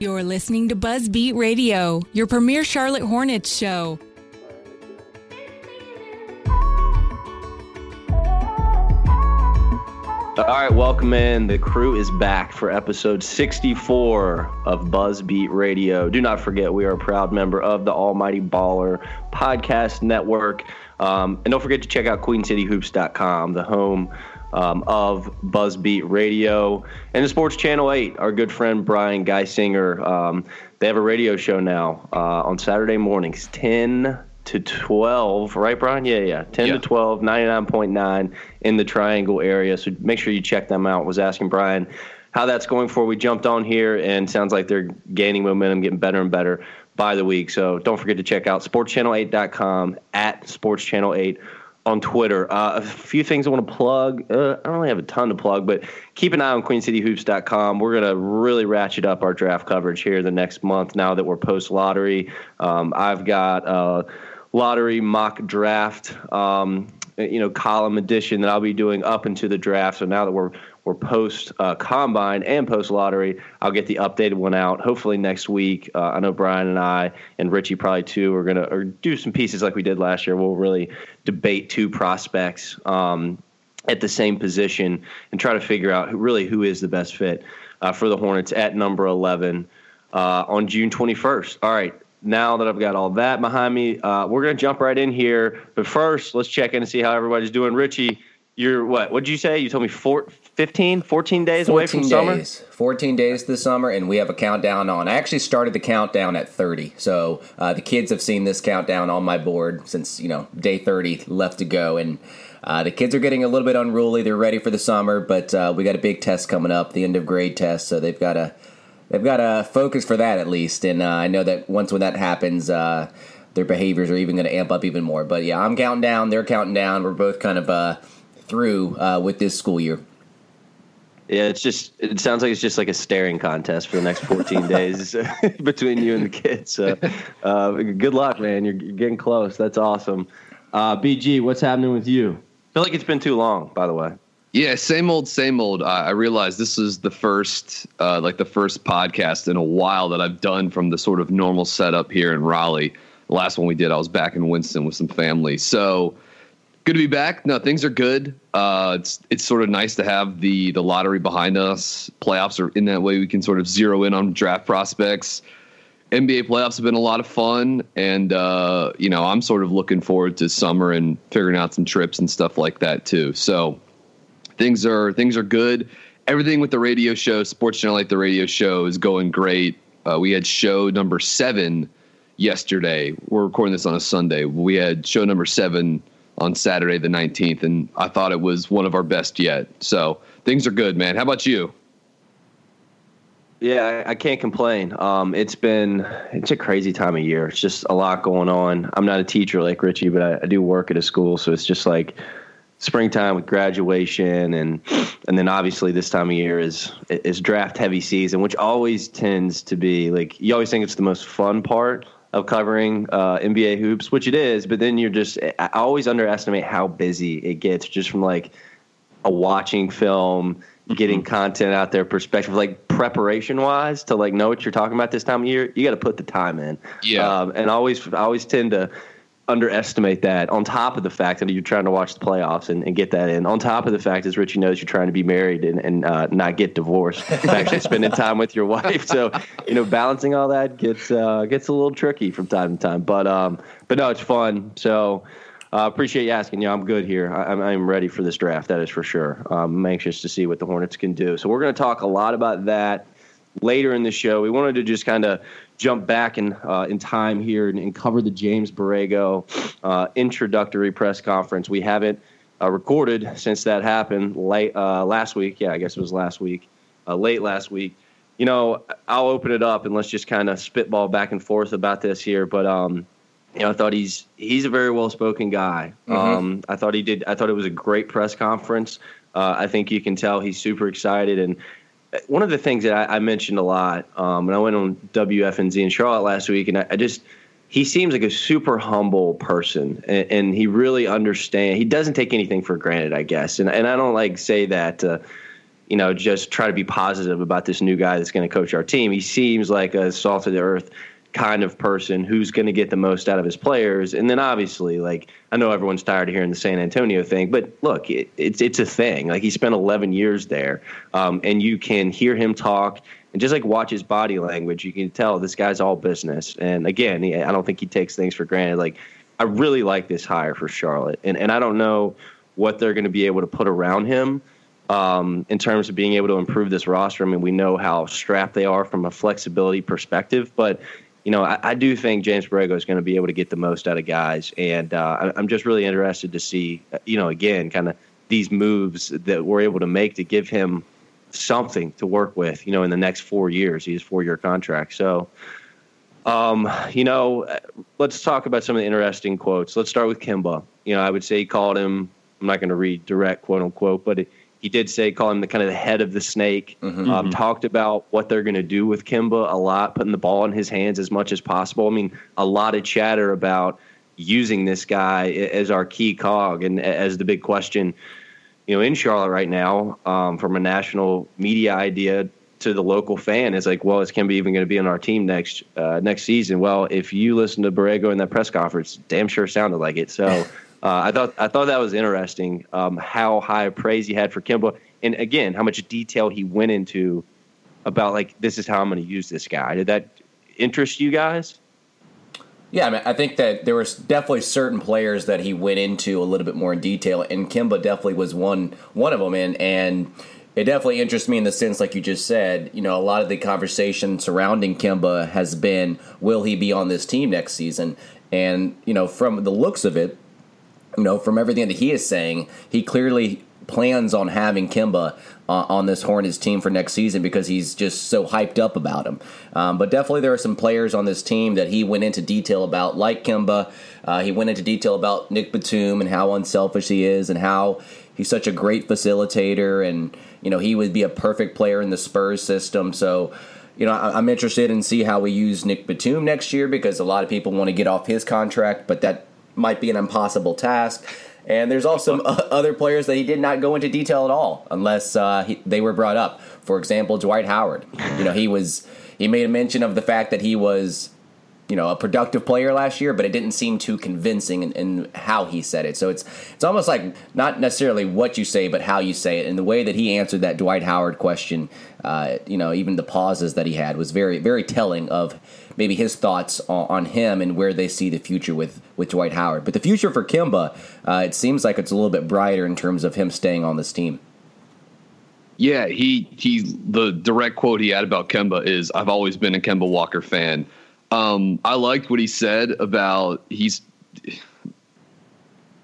You're listening to Buzzbeat Radio, your premier Charlotte Hornets show. All right, welcome in. The crew is back for episode 64 of Buzzbeat Radio. Do not forget, we are a proud member of the Almighty Baller Podcast Network. Um, and don't forget to check out QueenCityHoops.com, the home um, of Buzzbeat Radio. And the Sports Channel 8, our good friend Brian Geisinger. Um, they have a radio show now uh, on Saturday mornings, 10 to 12, right, Brian? Yeah, yeah. 10 Yeah. to 12, 99.9 in the Triangle area. So make sure you check them out. Was asking Brian how that's going for. We jumped on here and sounds like they're gaining momentum, getting better and better by the week. So don't forget to check out sportschannel8.com at sportschannel8 on Twitter. Uh, a few things I want to plug. Uh, I don't really have a ton to plug, but keep an eye on queencityhoops.com. We're going to really ratchet up our draft coverage here the next month now that we're post lottery. Um, I've got a lottery mock draft, um, you know, column edition that I'll be doing up into the draft. So now that we're we're post uh, combine and post lottery. I'll get the updated one out hopefully next week. Uh, I know Brian and I and Richie probably too are gonna or do some pieces like we did last year. We'll really debate two prospects um, at the same position and try to figure out who, really who is the best fit uh, for the Hornets at number eleven uh, on June twenty first. All right. Now that I've got all that behind me, uh, we're going to jump right in here. But first, let's check in and see how everybody's doing. Richie, you're what? What did you say? You told me four, 15, 14 days away from 14 summer? days. 14 days this summer, and we have a countdown on. I actually started the countdown at 30. So uh, the kids have seen this countdown on my board since, you know, day 30 left to go. And uh, the kids are getting a little bit unruly. They're ready for the summer, but uh, we got a big test coming up, the end of grade test. So they've got to they've got to focus for that at least. And uh, I know that once when that happens, uh, their behaviors are even going to amp up even more. But yeah, I'm counting down. They're counting down. We're both kind of uh, through uh, with this school year. Yeah, it's just it sounds like it's just like a staring contest for the next 14 days between you and the kids. So, uh, good luck, man. You're, getting close. That's awesome. Uh, BG, what's happening with you? I feel like it's been too long, by the way. Yeah, same old, same old. I, I realized this is the first, uh, like the first podcast in a while that I've done from the sort of normal setup here in Raleigh. The last one we did, I was back in Winston with some family. So good to be back. No, things are good. Uh, it's it's sort of nice to have the the lottery behind us. Playoffs are in that way we can sort of zero in on draft prospects. NBA playoffs have been a lot of fun, and uh, you know I'm sort of looking forward to summer and figuring out some trips and stuff like that too. So things are things are good. Everything with the radio show, Sports Channel like the radio show, is going great. Uh, we had show number seven yesterday. We're recording this on a Sunday. We had show number seven on Saturday the nineteenth, and I thought it was one of our best yet. So things are good, man. How about you? Yeah, I, I can't complain. Um, it's been it's a crazy time of year. It's just a lot going on. I'm not a teacher like Richie, but I, I do work at a school, so it's just like springtime with graduation, and and then obviously this time of year is is draft heavy season, which always tends to be like you always think it's the most fun part of covering uh, NBA hoops, which it is. But then you're just I always underestimate how busy it gets just from like a watching film, getting content out there, perspective, like preparation wise to like know what you're talking about this time of year. You got to put the time in. Yeah. Um, and always I always tend to underestimate that on top of the fact that you're trying to watch the playoffs and, and get that in on top of the fact as richie knows you're trying to be married and, and uh, not get divorced actually spending time with your wife so you know balancing all that gets uh, gets a little tricky from time to time but um but no it's fun so uh, appreciate you asking. Yeah, I'm good here. I, I'm, I'm ready for this draft. That is for sure. Um, I'm anxious to see what the Hornets can do. So we're going to talk a lot about that later in the show. We wanted to just kind of jump back in uh, in time here and, and, cover the James Borrego uh, introductory press conference. We haven't uh, recorded since that happened late uh, last week. Yeah, I guess it was last week, uh, late last week. You know, I'll open it up and let's just kind of spitball back and forth about this here. But um, you know, I thought he's he's a very well spoken guy. Mm-hmm. Um, I thought he did. I thought it was a great press conference. Uh, I think you can tell he's super excited. And one of the things that I, I mentioned a lot, um, and I went on WFNZ in Charlotte last week, and I, I just he seems like a super humble person, and, and, he really understands. He doesn't take anything for granted, I guess. And and I don't like say that. Uh, you know, just try to be positive about this new guy that's going to coach our team. He seems like a salt of the earth kind of person who's going to get the most out of his players. And then obviously, like I know everyone's tired of hearing the San Antonio thing, but look, it, it's it's a thing. Like he spent 11 years there, um, and you can hear him talk and just like watch his body language. You can tell this guy's all business. And again, he, I don't think he takes things for granted. Like I really like this hire for Charlotte, and and I don't know what they're going to be able to put around him. Um, in terms of being able to improve this roster. I mean, we know how strapped they are from a flexibility perspective, but you know, I, I, do think James Borrego is going to be able to get the most out of guys, and uh, I'm just really interested to see, you know, again, kind of these moves that we're able to make to give him something to work with, you know, in the next four years. He has four year contract, so. Um, you know, let's talk about some of the interesting quotes. Let's start with Kemba. You know, I would say he called him. I'm not going to read direct quote unquote, but it, he did say call him the kind of the head of the snake. Mm-hmm. Um, mm-hmm. talked about what they're going to do with Kemba a lot, putting the ball in his hands as much as possible. I mean, a lot of chatter about using this guy as our key cog and as the big question, you know, in Charlotte right now, um, from a national media idea to the local fan is like, well, is Kemba even going to be on our team next uh, next season? Well, if you listen to Borrego in that press conference, damn sure sounded like it. So. Uh, I thought I thought that was interesting. Um, how high praise he had for Kemba, and again, how much detail he went into about like this is how I'm going to use this guy. Did that interest you guys? Yeah, I mean, I think that there was definitely certain players that he went into a little bit more in detail, and Kemba definitely was one one of them. And and it definitely interests me in the sense, like you just said, you know, a lot of the conversation surrounding Kemba has been, will he be on this team next season? And you know, from the looks of it, you know, from everything that he is saying, he clearly plans on having Kemba uh, on this Hornets team for next season because he's just so hyped up about him. Um, but definitely, there are some players on this team that he went into detail about, like Kemba. Uh, he went into detail about Nick Batum and how unselfish he is and how he's such a great facilitator and you know he would be a perfect player in the Spurs system. So you know, I'm interested in see how we use Nick Batum next year because a lot of people want to get off his contract, but that might be an impossible task. And there's also other players that he did not go into detail at all, unless uh, he, they were brought up. For example, Dwight Howard. You know, he was he made a mention of the fact that he was you know a productive player last year, but it didn't seem too convincing in, in, how he said it. So it's it's almost like not necessarily what you say, but how you say it. And the way that he answered that Dwight Howard question, uh, you know, even the pauses that he had was very very telling of maybe his thoughts on, on, him and where they see the future with with Dwight Howard. But the future for Kemba, uh, it seems like it's a little bit brighter in terms of him staying on this team. Yeah, he he. The direct quote he had about Kemba is, "I've always been a Kemba Walker fan." Um, I liked what he said about he's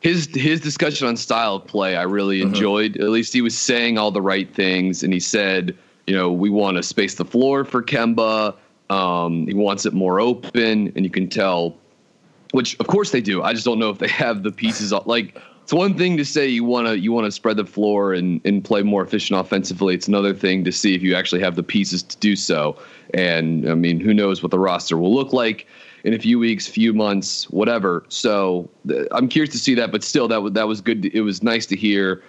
his his discussion on style of play. I really mm-hmm. enjoyed. At least he was saying all the right things, and he said, you know, we want to space the floor for Kemba. Um, he wants it more open, and you can tell, which of course they do. I just don't know if they have the pieces. Like it's one thing to say you want to you want to spread the floor and and play more efficient offensively. It's another thing to see if you actually have the pieces to do so. And I mean, who knows what the roster will look like in a few weeks, few months, whatever. So I'm curious to see that, but still, that was that was good. It was nice to hear.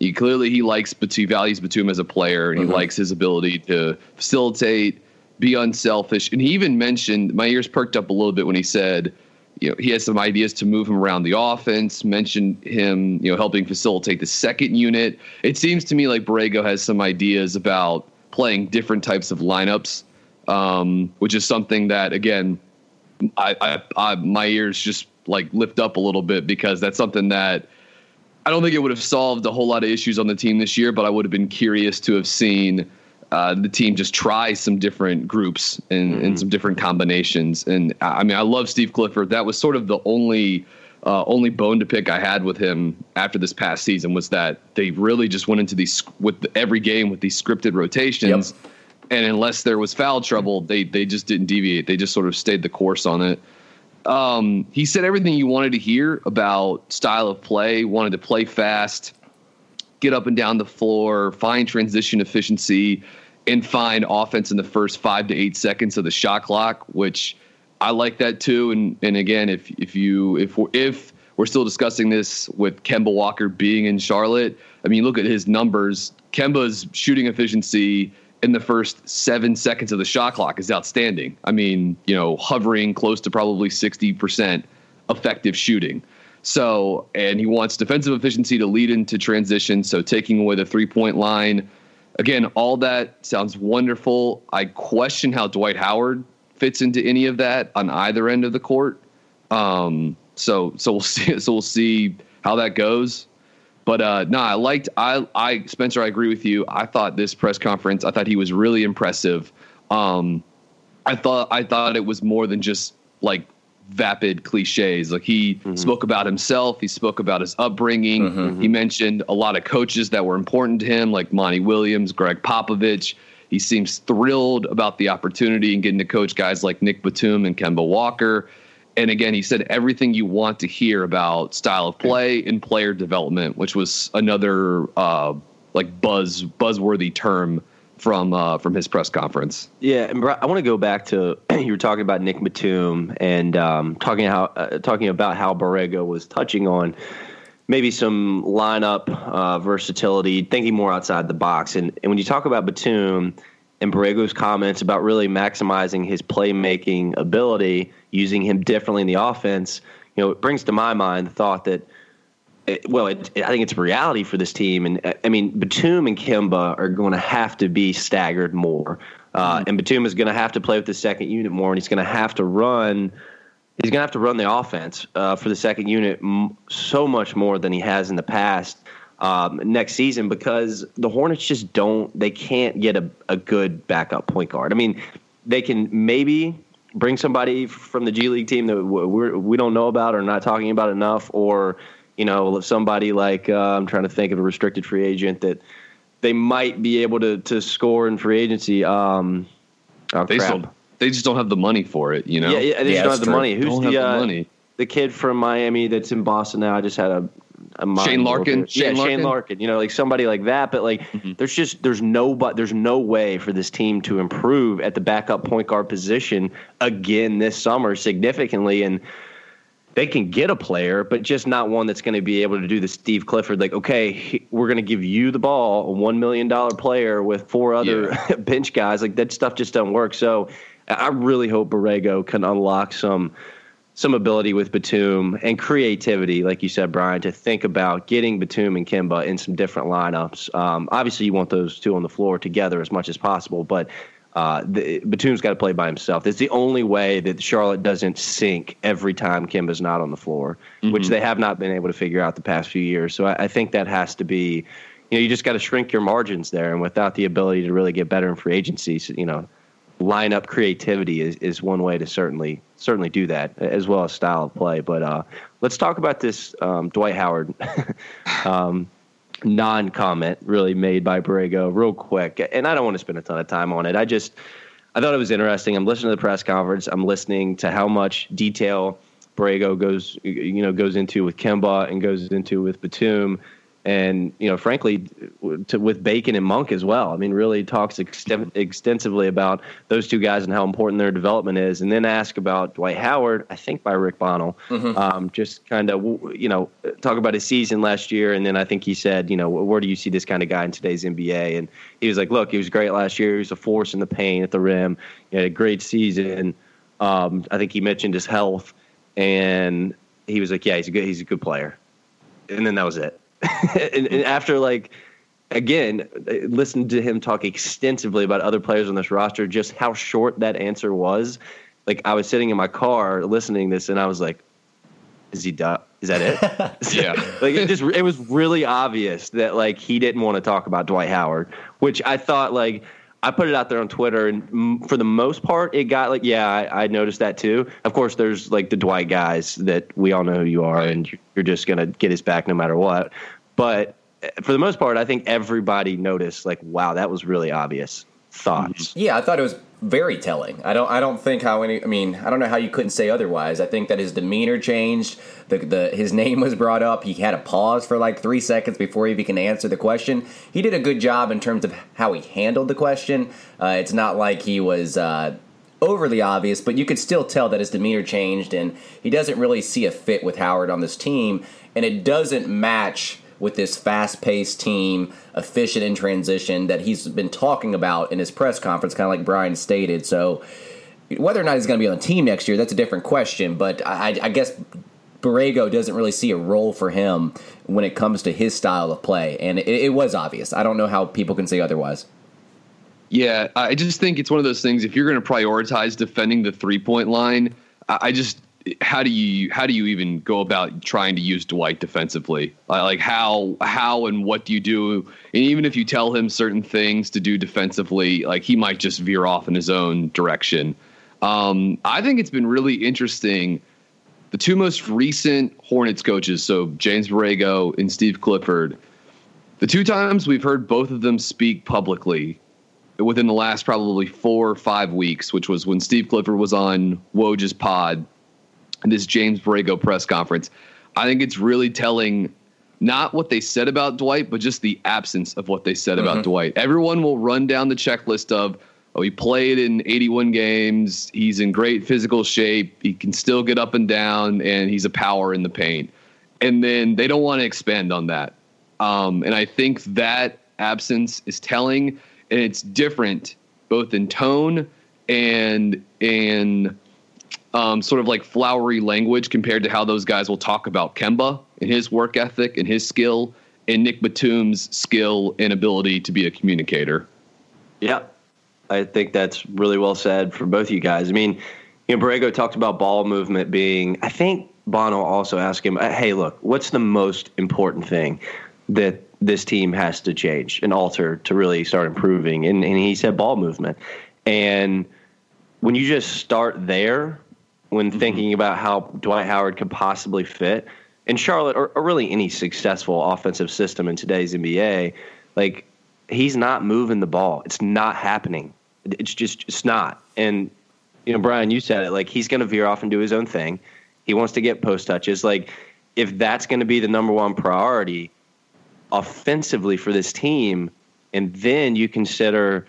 He clearly he likes Batum, values Batum as a player, and he mm-hmm. likes his ability to facilitate, be unselfish, and he even mentioned my ears perked up a little bit when he said you know, he has some ideas to move him around the offense. Mentioned him, you know, helping facilitate the second unit. It seems to me like Borrego has some ideas about playing different types of lineups, um, which is something that again, I, I, I my ears just like lift up a little bit because that's something that I don't think it would have solved a whole lot of issues on the team this year, but I would have been curious to have seen uh, the team just tries some different groups and, mm-hmm. and some different combinations. And I mean, I love Steve Clifford. That was sort of the only uh, only bone to pick I had with him after this past season was that they really just went into these with every game with these scripted rotations. Yep. And unless there was foul trouble, they they just didn't deviate. They just sort of stayed the course on it. Um, he said everything you wanted to hear about style of play. Wanted to play fast, get up and down the floor, find transition efficiency, and find offense in the first five to eight seconds of the shot clock, which I like that too. And and again, if if you if we're, if we're still discussing this with Kemba Walker being in Charlotte, I mean, look at his numbers. Kemba's shooting efficiency in the first seven seconds of the shot clock is outstanding. I mean, you know, hovering close to probably sixty percent effective shooting. So, and he wants defensive efficiency to lead into transition. So, taking away the three point line. Again, all that sounds wonderful. I question how Dwight Howard fits into any of that on either end of the court. Um, so, so we'll see. So we'll see how that goes. But uh, no, I liked. I, I, Spencer, I agree with you. I thought this press conference. I thought he was really impressive. Um, I thought. I thought it was more than just like vapid cliches. Like he mm-hmm. spoke about himself, he spoke about his upbringing. Mm-hmm. He mentioned a lot of coaches that were important to him, like Monty Williams, Gregg Popovich. He seems thrilled about the opportunity and getting to coach guys like Nick Batum and Kemba Walker. And again, he said everything you want to hear about style of play and player development, which was another uh, like buzz buzzworthy term from uh, from his press conference. Yeah, and I want to go back to you were talking about Nick Batum and um, talking how uh, talking about how Borrego was touching on maybe some lineup uh, versatility, thinking more outside the box. And, and when you talk about Batum and Borrego's comments about really maximizing his playmaking ability, using him differently in the offense, you know, it brings to my mind the thought that well, it, I think it's a reality for this team. And uh, I mean, Batum and Kemba are going to have to be staggered more. Uh, mm-hmm. And Batum is going to have to play with the second unit more, and he's going to have to run. He's going to have to run the offense uh, for the second unit m- so much more than he has in the past um, next season because the Hornets just don't. They can't get a, a good backup point guard. I mean, they can maybe bring somebody from the G League team that we're, we don't know about or not talking about enough, or you know, if somebody like uh, I'm trying to think of a restricted free agent that they might be able to to score in free agency. Um, oh, they, still, they just don't have the money for it, you know. Yeah, yeah they yeah, just don't have true. the money. Who's don't the, the uh, money? The kid from Miami that's in Boston now. I just had a Shane Larkin. Shane yeah, Larkin? Shane Larkin. You know, like somebody like that. But like, mm-hmm. there's just there's no but there's no way for this team to improve at the backup point guard position again this summer significantly. And they can get a player, but just not one that's going to be able to do the Steve Clifford. Like, okay, we're going to give you the ball, a one million dollar player with four other yeah. bench guys. Like that stuff just doesn't work. So I really hope Borrego can unlock some some ability with Batum and creativity, like you said, Brian, to think about getting Batum and Kemba in some different lineups. Um, obviously, you want those two on the floor together as much as possible, but uh, the, Batum's got to play by himself. It's the only way that Charlotte doesn't sink every time Kemba's not on the floor, mm-hmm. which they have not been able to figure out the past few years. So I, I think that has to be, you know, you just got to shrink your margins there, and without the ability to really get better in free agency, you know, line up creativity is, is one way to certainly certainly do that, as well as style of play. But uh, let's talk about this um, Dwight Howard. um, non comment really made by Borrego real quick. And I don't want to spend a ton of time on it. I just, I thought it was interesting. I'm listening to the press conference. I'm listening to how much detail Borrego goes, you know, goes into with Kemba and goes into with Batum. And you know, frankly, to, with Bacon and Monk as well. I mean, really talks exten- extensively about those two guys and how important their development is, and then ask about Dwight Howard. I think by Rick Bonnell, mm-hmm. um, just kind of you know talk about his season last year, and then I think he said, you know, where do you see this kind of guy in today's NBA? And he was like, look, he was great last year. He was a force in the paint at the rim. He had a great season. Um, I think he mentioned his health, and he was like, yeah, he's a good he's a good player, and then that was it. and, and after like again, listened to him talk extensively about other players on this roster, just how short that answer was. Like I was sitting in my car listening to this, and I was like, "Is he done? Is that it?" yeah. like it just it was really obvious that like he didn't want to talk about Dwight Howard, which I thought like. I put it out there on Twitter, and for the most part, it got like, yeah, I, I, noticed that too. Of course, there's like the Dwight guys that we all know who you are, and you're just gonna get his back no matter what. But eh, for the most part, I think everybody noticed, like, wow, that was really obvious. Thoughts? Yeah, I thought it was very telling. I don't I don't think how any I mean, I don't know how you couldn't say otherwise. I think that his demeanor changed. The the his name was brought up. He had a pause for like 3 seconds before he can answer the question. He did a good job in terms of how he handled the question. Uh, it's not like he was uh, overly obvious, but you could still tell that his demeanor changed and he doesn't really see a fit with Howard on this team and it doesn't match with this fast paced team, efficient in transition that he's been talking about in his press conference, kind of like Brian stated. So, whether or not he's going to be on the team next year, that's a different question. But I, I guess Borrego doesn't really see a role for him when it comes to his style of play. And it, it was obvious. I don't know how people can say otherwise. Yeah, I just think it's one of those things. If you're going to prioritize defending the three point line, I just how do you how do you even go about trying to use Dwight defensively? Like how how and what do you do? And even if you tell him certain things to do defensively, like he might just veer off in his own direction. Um, I think it's been really interesting. The two most recent Hornets coaches, so James Borrego and Steve Clifford, the two times we've heard both of them speak publicly within the last probably four or five weeks, which was when Steve Clifford was on Woj's pod this James Borrego press conference. I think it's really telling not what they said about Dwight, but just the absence of what they said mm-hmm. about Dwight. Everyone will run down the checklist of, oh, he played in 81 games. He's in great physical shape. He can still get up and down, and he's a power in the paint. And then they don't want to expand on that. Um, and I think that absence is telling, and it's different both in tone and in um, sort of like flowery language compared to how those guys will talk about Kemba and his work ethic and his skill and Nick Batum's skill and ability to be a communicator. Yeah, I think that's really well said for both you guys. I mean, you know, Borrego talked about ball movement being, I think Bono also asked him, hey, look, what's the most important thing that this team has to change and alter to really start improving? And, and he said ball movement. And when you just start there, when mm-hmm. thinking about how Dwight Howard could possibly fit in Charlotte or, or, really any successful offensive system in today's NBA. Like he's not moving the ball. It's not happening. It's just it's not. And you know, Brian, you said it. Like he's going to veer off and do his own thing. He wants to get post touches. Like if that's going to be the number one priority offensively for this team, and then you consider,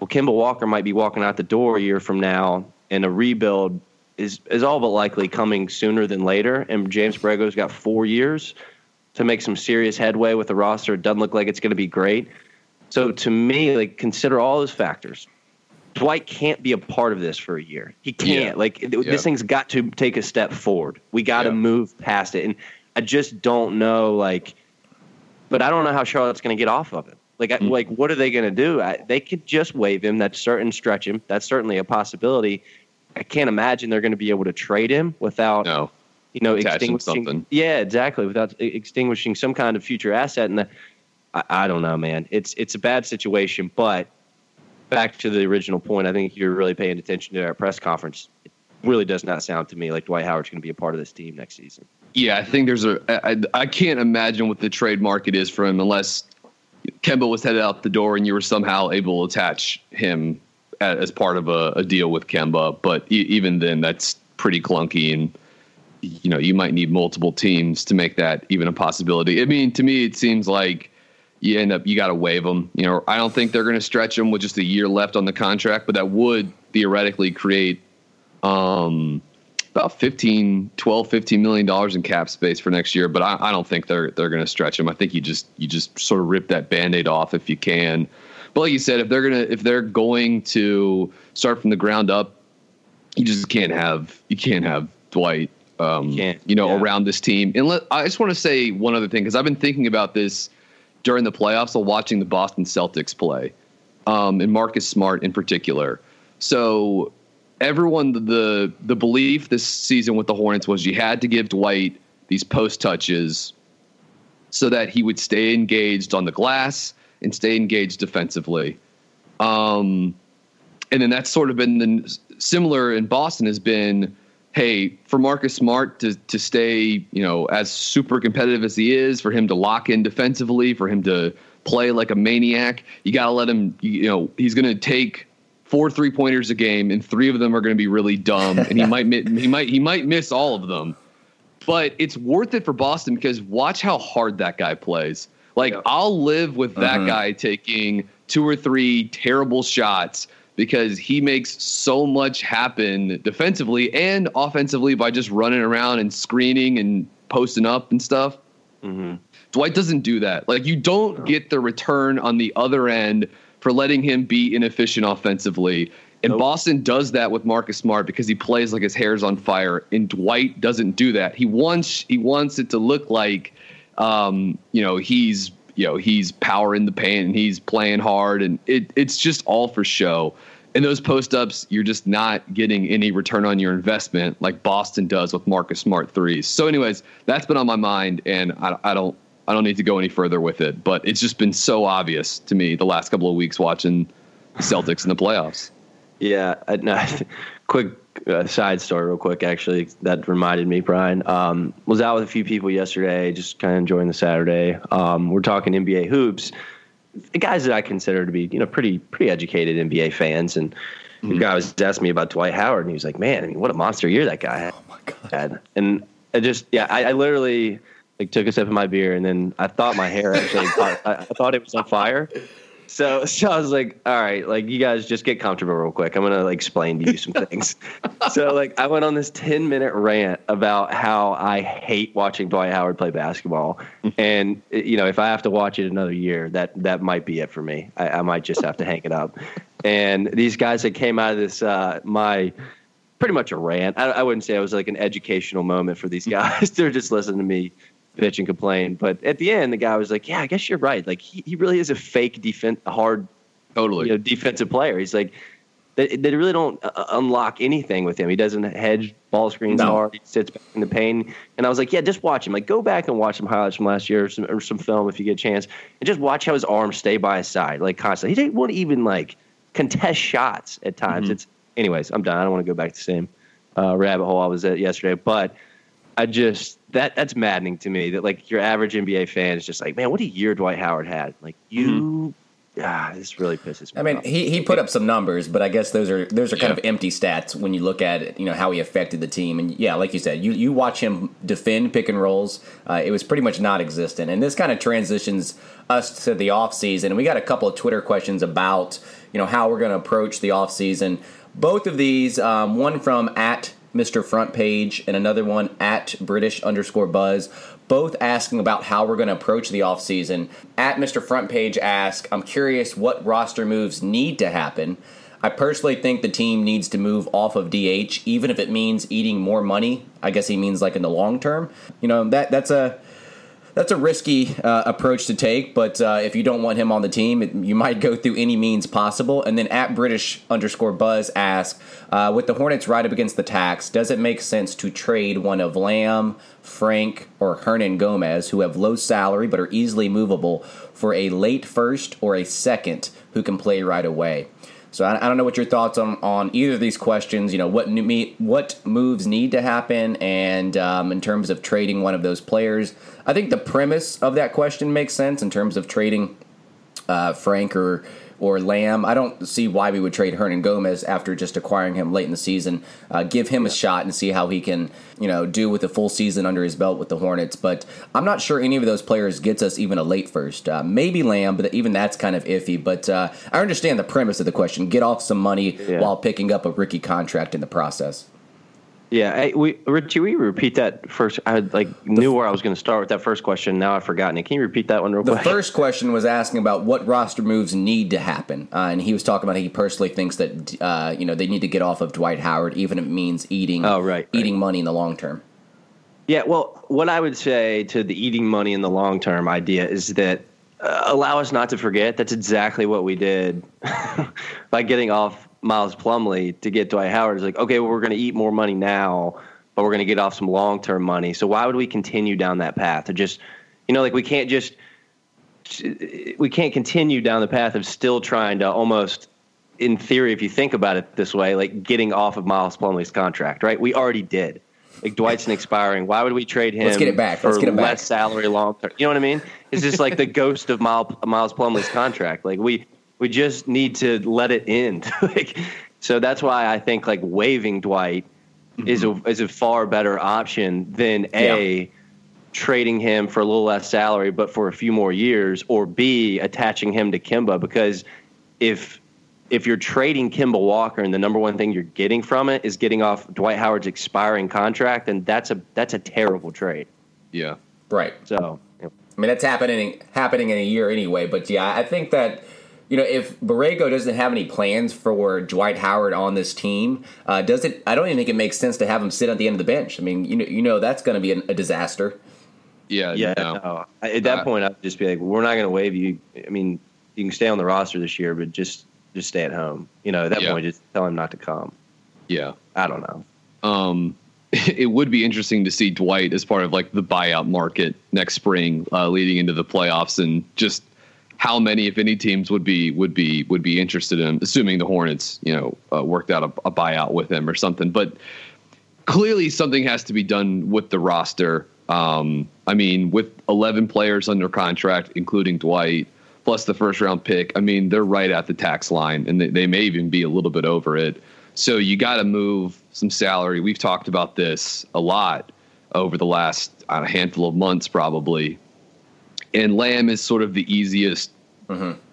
well, Kemba Walker might be walking out the door a year from now, in a rebuild is is all but likely coming sooner than later. And James Borrego's got four years to make some serious headway with the roster. It doesn't look like it's going to be great. So to me, like consider all those factors. Dwight can't be a part of this for a year. He can't. Yeah. Like yeah. this thing's got to take a step forward. We got to yeah. move past it. And I just don't know. Like, but I don't know how Charlotte's going to get off of it. Like, mm-hmm. like what are they going to do? I, they could just waive him. That's certain. Stretch him. That's certainly a possibility. I can't imagine they're going to be able to trade him without no. you know extinguishing something. Yeah, exactly. Without extinguishing some kind of future asset, and I, I don't know, man. It's it's a bad situation, but back to the original point, I think you're really paying attention to our press conference. It really does not sound to me like Dwight Howard's going to be a part of this team next season. Yeah, I think there's a. I, I can't imagine what the trade market is for him unless Kemba was headed out the door and you were somehow able to attach him as part of a, a deal with Kemba. But e- even then, that's pretty clunky. And you know you might need multiple teams to make that even a possibility. I mean, to me, it seems like you end up you got to waive them. You know, I don't think they're going to stretch them with just a year left on the contract, but that would theoretically create um, about 15, 12, 15 million dollars in cap space for next year. But I, I don't think they're they're going to stretch them. I think you just you just sort of rip that band-aid off if you can. But like you said, if they're gonna if they're going to start from the ground up, you just can't have you can't have Dwight um, you, you know yeah. around this team. And let, I just want to say one other thing because I've been thinking about this during the playoffs while watching the Boston Celtics play, um, and Marcus Smart in particular. So everyone the the belief this season with the Hornets was you had to give Dwight these post touches so that he would stay engaged on the glass and stay engaged defensively. Um, and then that's sort of been the similar in Boston has been, hey, for Marcus Smart to to stay, you know, as super competitive as he is, for him to lock in defensively, for him to play like a maniac, you got to let him. You know, he's going to take four three pointers a game, and three of them are going to be really dumb, and he might he might he might miss all of them. But it's worth it for Boston because watch how hard that guy plays. Like yeah. I'll live with that uh-huh. guy taking two or three terrible shots because he makes so much happen defensively and offensively by just running around and screening and posting up and stuff. Mm-hmm. Dwight doesn't do that. Like you don't get the return on the other end for letting him be inefficient offensively. And nope. Boston does that with Marcus Smart because he plays like his hair's on fire. And Dwight doesn't do that. He wants he wants it to look like um, you know, he's you know, he's powering the paint and he's playing hard and it it's just all for show. And those post ups, you're just not getting any return on your investment like Boston does with Marcus Smart threes. So, anyways, that's been on my mind, and I, I don't I don't need to go any further with it, but it's just been so obvious to me the last couple of weeks watching Celtics in the playoffs. Yeah, no, quick uh, side story, real quick. Actually, that reminded me, Brian. Um, was out with a few people yesterday, just kind of enjoying the Saturday. Um, we're talking NBA hoops. The guys that I consider to be, you know, pretty pretty educated NBA fans, and mm-hmm. the guy was asking me about Dwight Howard, and he was like, "Man, I mean, what a monster year that guy had." Oh my god! And I just, yeah, I, I literally like took a sip of my beer, and then I thought my hair actually, I, I thought it was on fire. So, so I was like, all right, like you guys just get comfortable real quick. I'm gonna like explain to you some things. so, like, I went on this 10 minute rant about how I hate watching Dwight Howard play basketball, and you know, if I have to watch it another year, that that might be it for me. I, I might just have to hang it up. And these guys that came out of this, uh, my pretty much a rant. I, I wouldn't say it was like an educational moment for these guys. They're just listening to me bitch and complain. But at the end, the guy was like, "Yeah, I guess you're right. Like he, he really is a fake defense, hard, totally you know, defensive player. He's like." They, they really don't uh, unlock anything with him. He doesn't hedge ball screens no. hard. He sits back in the pain. And I was like, yeah, just watch him. Like, go back and watch some highlights from last year or some, or some film if you get a chance, and just watch how his arms stay by his side, like constantly. He to even like contest shots at times. Mm-hmm. It's, anyways. I'm done. I don't want to go back to the same uh, rabbit hole I was at yesterday, but I just that that's maddening to me that like your average NBA fan is just like, man, what a year Dwight Howard had. Like you. Mm-hmm. Ah, this really pisses me. Off. I mean, off. he, he put up some numbers, but I guess those are those are kind yeah. of empty stats when you look at it. You know how he affected the team, and yeah, like you said, you you watch him defend pick and rolls. Uh, it was pretty much non-existent, and this kind of transitions us to the off season. We got a couple of Twitter questions about you know how we're going to approach the off season. Both of these, um, one from at Mr. Front Page and another one at British underscore Buzz, both asking about how we're going to approach the offseason. At Mr. Front Page ask, I'm curious what roster moves need to happen. I personally think the team needs to move off of DH, even if it means eating more money. I guess he means like in the long term. You know that that's a that's a risky uh, approach to take, but uh, if you don't want him on the team, it, you might go through any means possible. And then at British underscore Buzz asks, uh, with the Hornets right up against the tax, does it make sense to trade one of Lamb, Frank, or Hernangomez, who have low salary but are easily movable, for a late first or a second who can play right away? So I, I, don't know what your thoughts on, on either of these questions. You know what new, what moves need to happen, and um, in terms of trading one of those players, I think the premise of that question makes sense in terms of trading uh, Frank or or Lamb. I don't see why we would trade Hernangomez after just acquiring him late in the season. Uh, give him a shot and see how he can, you know, do with a full season under his belt with the Hornets. But I'm not sure any of those players gets us even a late first. Uh, maybe Lamb, but even that's kind of iffy. But uh, I understand the premise of the question: get off some money Yeah. while picking up a rookie contract in the process. Yeah, hey, we Richie, you repeat that first? I like knew where I was going to start with that first question. Now I've forgotten it. Can you repeat that one real quick? The first question was asking about what roster moves need to happen, uh, and he was talking about he personally thinks that uh, you know they need to get off of Dwight Howard, even if it means eating Oh, right, right. eating money in the long term. Yeah, well, what I would say to the eating money in the long term idea is that uh, allow us not to forget that's exactly what we did by getting off Miles Plumlee to get Dwight Howard. It's like, okay, well, we're going to eat more money now, but we're going to get off some long term money. So why would we continue down that path to just, you know, like we can't just, we can't continue down the path of still trying to almost. In theory, if you think about it this way, like getting off of Miles Plumlee's contract, right? We already did. Like Dwight's an expiring. Why would we trade him? Let's get it back. for Let's get it back. less salary long term. You know what I mean? It's just like the ghost of Miles, Miles Plumlee's contract. Like we we just need to let it end. like so that's why I think like waiving Dwight is a mm-hmm. is a far better option than a trading him for a little less salary but for a few more years or b attaching him to Kemba because if if you're trading Kemba Walker and the number one thing you're getting from it is getting off Dwight Howard's expiring contract, then that's a that's a terrible trade. Yeah. Right. So I mean that's happening happening in a year anyway. But yeah, I think that you know if Borrego doesn't have any plans for Dwight Howard on this team, uh, does it? I don't even think it makes sense to have him sit at the end of the bench. I mean, you know, you know that's going to be an, a disaster. Yeah. yeah, no. no. At that Uh, point I'd just be like, we're not going to waive you. I mean, you can stay on the roster this year, but just just stay at home. You know, at that Yeah. point, just tell him not to come. Yeah. I don't know. um, it would be interesting to see Dwight as part of like the buyout market next spring, uh, leading into the playoffs, and just how many, if any, teams would be would be would be interested in, assuming the Hornets, you know, uh, worked out a, a buyout with him or something. But clearly, something has to be done with the roster. Um, I mean, with 11 players under contract, including Dwight, plus the first round pick, I mean, they're right at the tax line, and they, they may even be a little bit over it. So you got to move some salary. We've talked about this a lot over the last uh, handful of months, probably. And Lamb is sort of the easiest,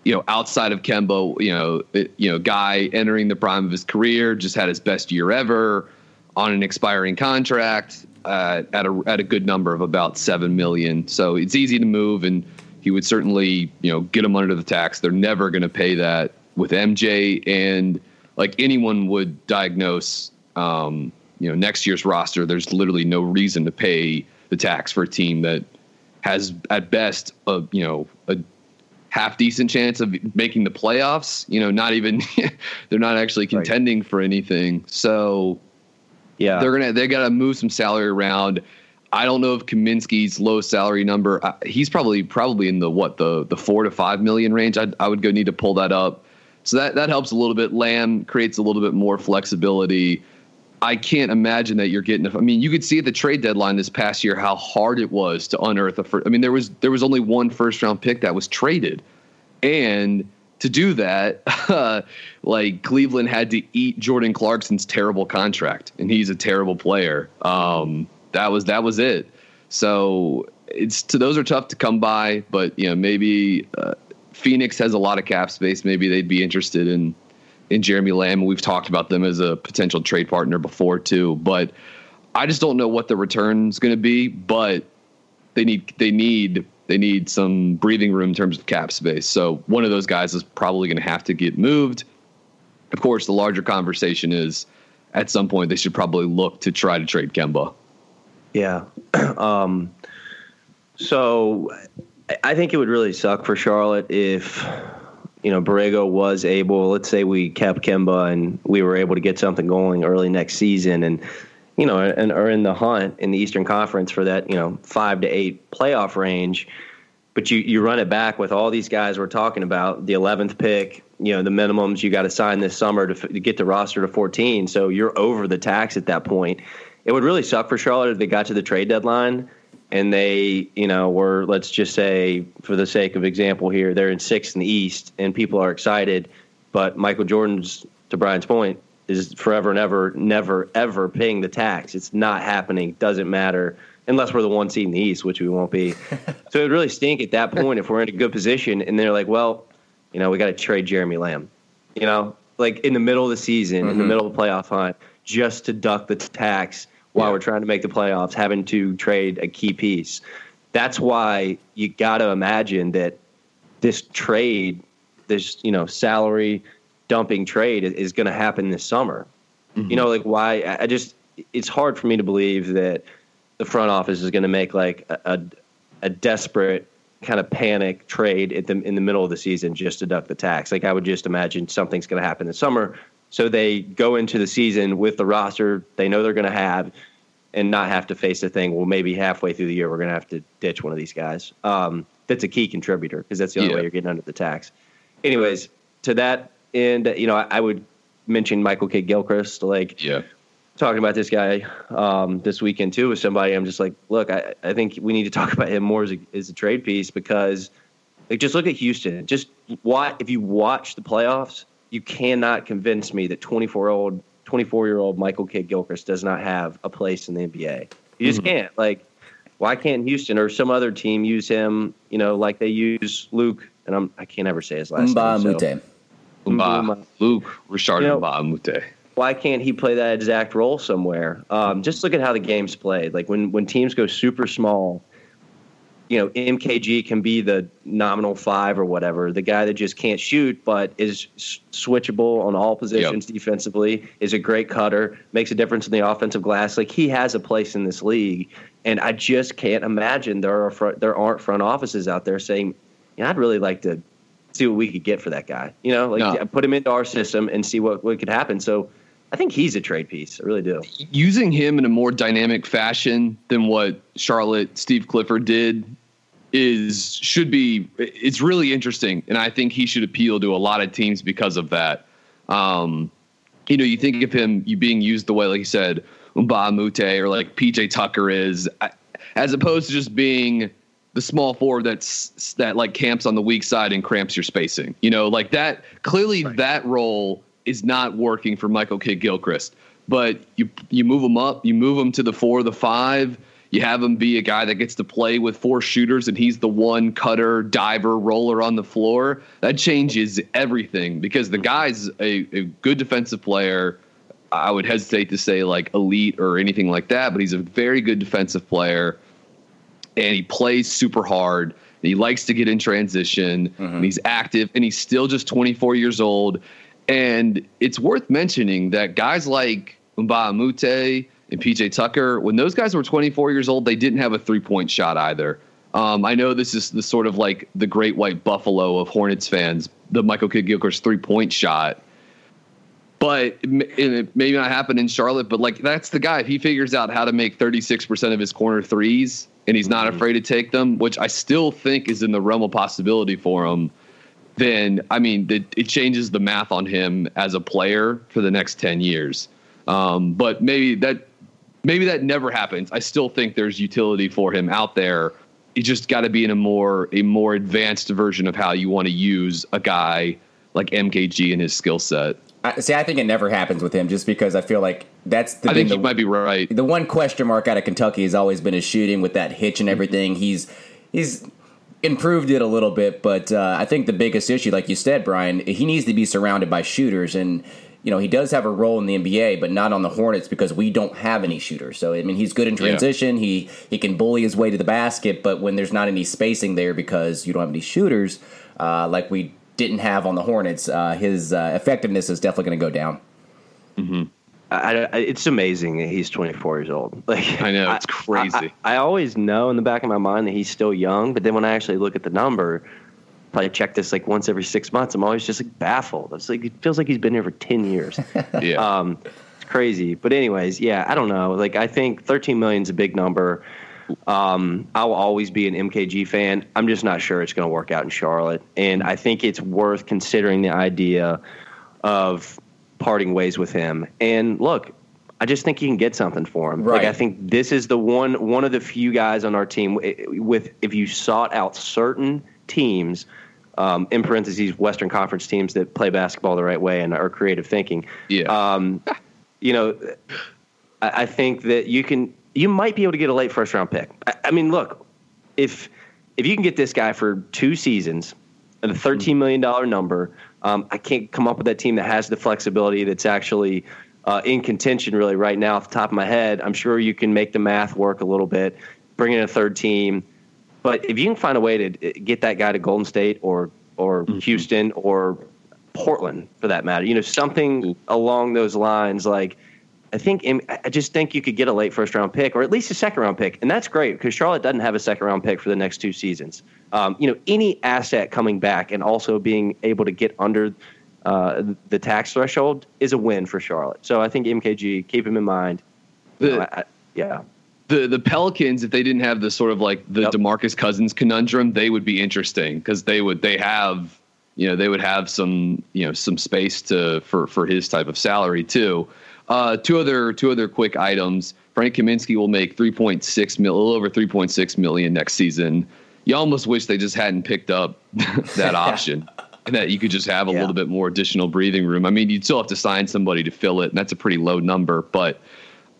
you know, outside of Kemba, you know, it, you know, guy entering the prime of his career, just had his best year ever on an expiring contract uh, at a at a good number of about seven million. So it's easy to move, and he would certainly, you know, get him under the tax. They're never going to pay that with MJ, and like anyone would diagnose, um, you know, next year's roster. There's literally no reason to pay the tax for a team that has at best a you know a half decent chance of making the playoffs. You know, not even they're not actually contending for anything. So Yeah, they're gonna they gotta move some salary around. I don't know if Kaminsky's low salary number. Uh, he's probably probably in the what the the four to five million range. I I would go need to pull that up. So that that helps a little bit. Lamb creates a little bit more flexibility. I can't imagine that you're getting. I mean, you could see at the trade deadline this past year how hard it was to unearth a first. I mean, there was there was only one first round pick that was traded, and to do that, like Cleveland had to eat Jordan Clarkson's terrible contract, and he's a terrible player. Um, that was that was it. So it's to those are tough to come by, but you know maybe uh, Phoenix has a lot of cap space. Maybe they'd be interested in in Jeremy Lamb. We've talked about them as a potential trade partner before too, but I just don't know what the return's going to be. But they need they need they need some breathing room in terms of cap space. So one of those guys is probably going to have to get moved. Of course, the larger conversation is at some point they should probably look to try to trade Kemba. Yeah. um, so I think it would really suck for Charlotte if you know Borrego was able. Let's say we kept Kemba and we were able to get something going early next season, and you know, and are in the hunt in the Eastern Conference for that you know five to eight playoff range. But you you run it back with all these guys we're talking about, the eleventh pick. You know the minimums you got to sign this summer to, to get the roster to 14. So you're over the tax at that point. It would really suck for Charlotte if they got to the trade deadline and they, you know, were let's just say, for the sake of example here, they're in sixth in the East, and people are excited, but Michael Jordan's, to Brian's point, is forever and ever, never, ever paying the tax. It's not happening. Doesn't matter unless we're the one seed in the East, which we won't be. so it would really stink at that point if we're in a good position and they're like, well, you know, we got to trade Jeremy Lamb, you know, like in the middle of the season, mm-hmm. in the middle of the playoff hunt, just to duck the tax while yeah. we're trying to make the playoffs, having to trade a key piece. That's why you got to imagine that this trade, this you know salary dumping trade, is going to happen this summer. Mm-hmm. You know, like why? I just it's hard for me to believe that the front office is going to make like a, a, a desperate kind of panic trade at the, in the middle of the season just to duck the tax. Like I would just imagine something's going to happen this summer so they go into the season with the roster they know they're going to have and not have to face the thing. Well, maybe halfway through the year, we're going to have to ditch one of these guys. Um, that's a key contributor because that's the only yeah. way you're getting under the tax. Anyways, to that end, you know, I, I would mention Michael Kidd Gilchrist. Like, yeah, talking about this guy um, this weekend too with somebody. I'm just like, look, I, I think we need to talk about him more as a, as a trade piece because, like, just look at Houston. Just what if you watch the playoffs? You cannot convince me that 24 old 24 year old Michael Kidd Gilchrist does not have a place in the NBA. You just mm-hmm. can't. Like, why can't Houston or some other team use him? You know, like they use Luke, and I'm I can't ever say his last Mbah name. So. Mbah, Luc Richard you know, Moute. Why can't he play that exact role somewhere? Um, just look at how the game's played. Like when when teams go super small you know, MKG can be the nominal five or whatever, the guy that just can't shoot but is switchable on all positions yep. defensively, is a great cutter, makes a difference in the offensive glass. Like he has a place in this league, and I just can't imagine there are front, there aren't front offices out there saying, know, I'd really like to see what we could get for that guy. You know, like no. put him into our system and see what what could happen. So. I think he's a trade piece. I really do. Using him in a more dynamic fashion than what Charlotte Steve Clifford did is should be it's really interesting, and I think he should appeal to a lot of teams because of that. Um, you know, you think of him you being used the way, like you said, Mbah a Moute or like PJ Tucker is, as opposed to just being the small forward that's that like camps on the weak side and cramps your spacing. You know, like that. Clearly, right. that role is not working for Michael Kidd Gilchrist. But you you move him up, you move him to the four, the five. You have him be a guy that gets to play with four shooters, and he's the one cutter, diver, roller on the floor. That changes everything because the guy's a, a good defensive player. I would hesitate to say like elite or anything like that, but he's a very good defensive player, and he plays super hard. he likes to get in transition. Mm-hmm. And he's active, and he's still just 24 years old. And it's worth mentioning that guys like Mbah a and PJ Tucker, when those guys were 24 years old, they didn't have a three point shot either. Um, I know this is the sort of like the great white buffalo of Hornets fans, the Michael Kidd Gilchrist three point shot. But it may not happen in Charlotte, but like that's the guy. If he figures out how to make 36% of his corner threes and he's not mm-hmm. afraid to take them, which I still think is in the realm of possibility for him, then I mean, it, it changes the math on him as a player for the next 10 years. Um, but maybe that maybe that never happens. I still think there's utility for him out there. You just got to be in a more a more advanced version of how you want to use a guy like MKG and his skill set. I, see, I think it never happens with him, just because I feel like that's the. I think the, you might be right. The one question mark out of Kentucky has always been his shooting with that hitch and everything. He's he's improved it a little bit, but uh, I think the biggest issue, like you said, Brian, he needs to be surrounded by shooters and you know, he does have a role in the NBA, but not on the Hornets because we don't have any shooters. So I mean, he's good in transition. Yeah. He he can bully his way to the basket, but when there's not any spacing there because you don't have any shooters, uh, like we didn't have on the Hornets, uh, his uh, effectiveness is definitely going to go down. Mm-hmm. I, I, it's amazing that he's 24 years old. Like I know it's crazy. I, I, always know in the back of my mind that he's still young, but then when I actually look at the number, probably check this like once every six months. I'm always just like baffled. It's like it feels like he's been here for ten years. yeah, um, it's crazy. But anyways, yeah, I don't know. Like I think 13 million is a big number. Um, I will always be an MKG fan. I'm just not sure it's going to work out in Charlotte, and I think it's worth considering the idea of parting ways with him. And look, I just think you can get something for him. Right. Like I think this is the one one of the few guys on our team with if you sought out certain teams, um, in parentheses Western Conference teams that play basketball the right way and are creative thinking. Yeah. Um, you know, I, I think that you can you might be able to get a late first round pick. I, I mean, look, if if you can get this guy for two seasons at a thirteen million dollar number, um, I can't come up with that team that has the flexibility that's actually uh, in contention really right now off the top of my head. I'm sure you can make the math work a little bit, bring in a third team. But if you can find a way to uh, get that guy to Golden State or or mm-hmm. Houston or Portland for that matter, you know, something along those lines, like I think I just think you could get a late first round pick or at least a second round pick, and that's great because Charlotte doesn't have a second round pick for the next two seasons. Um, you know, any asset coming back and also being able to get under uh, the tax threshold is a win for Charlotte. So I think MKG, keep him in mind. The, you know, I, I, yeah. The the Pelicans, if they didn't have the sort of like the yep. Demarcus Cousins conundrum, they would be interesting because they would they have you know they would have some you know some space to for for his type of salary too. Uh, two other two other quick items. Frank Kaminsky will make three point six mil, a little over three point six million next season. You almost wish they just hadn't picked up that option and that you could just have a yeah. little bit more additional breathing room. I mean, you'd still have to sign somebody to fill it, and that's a pretty low number. But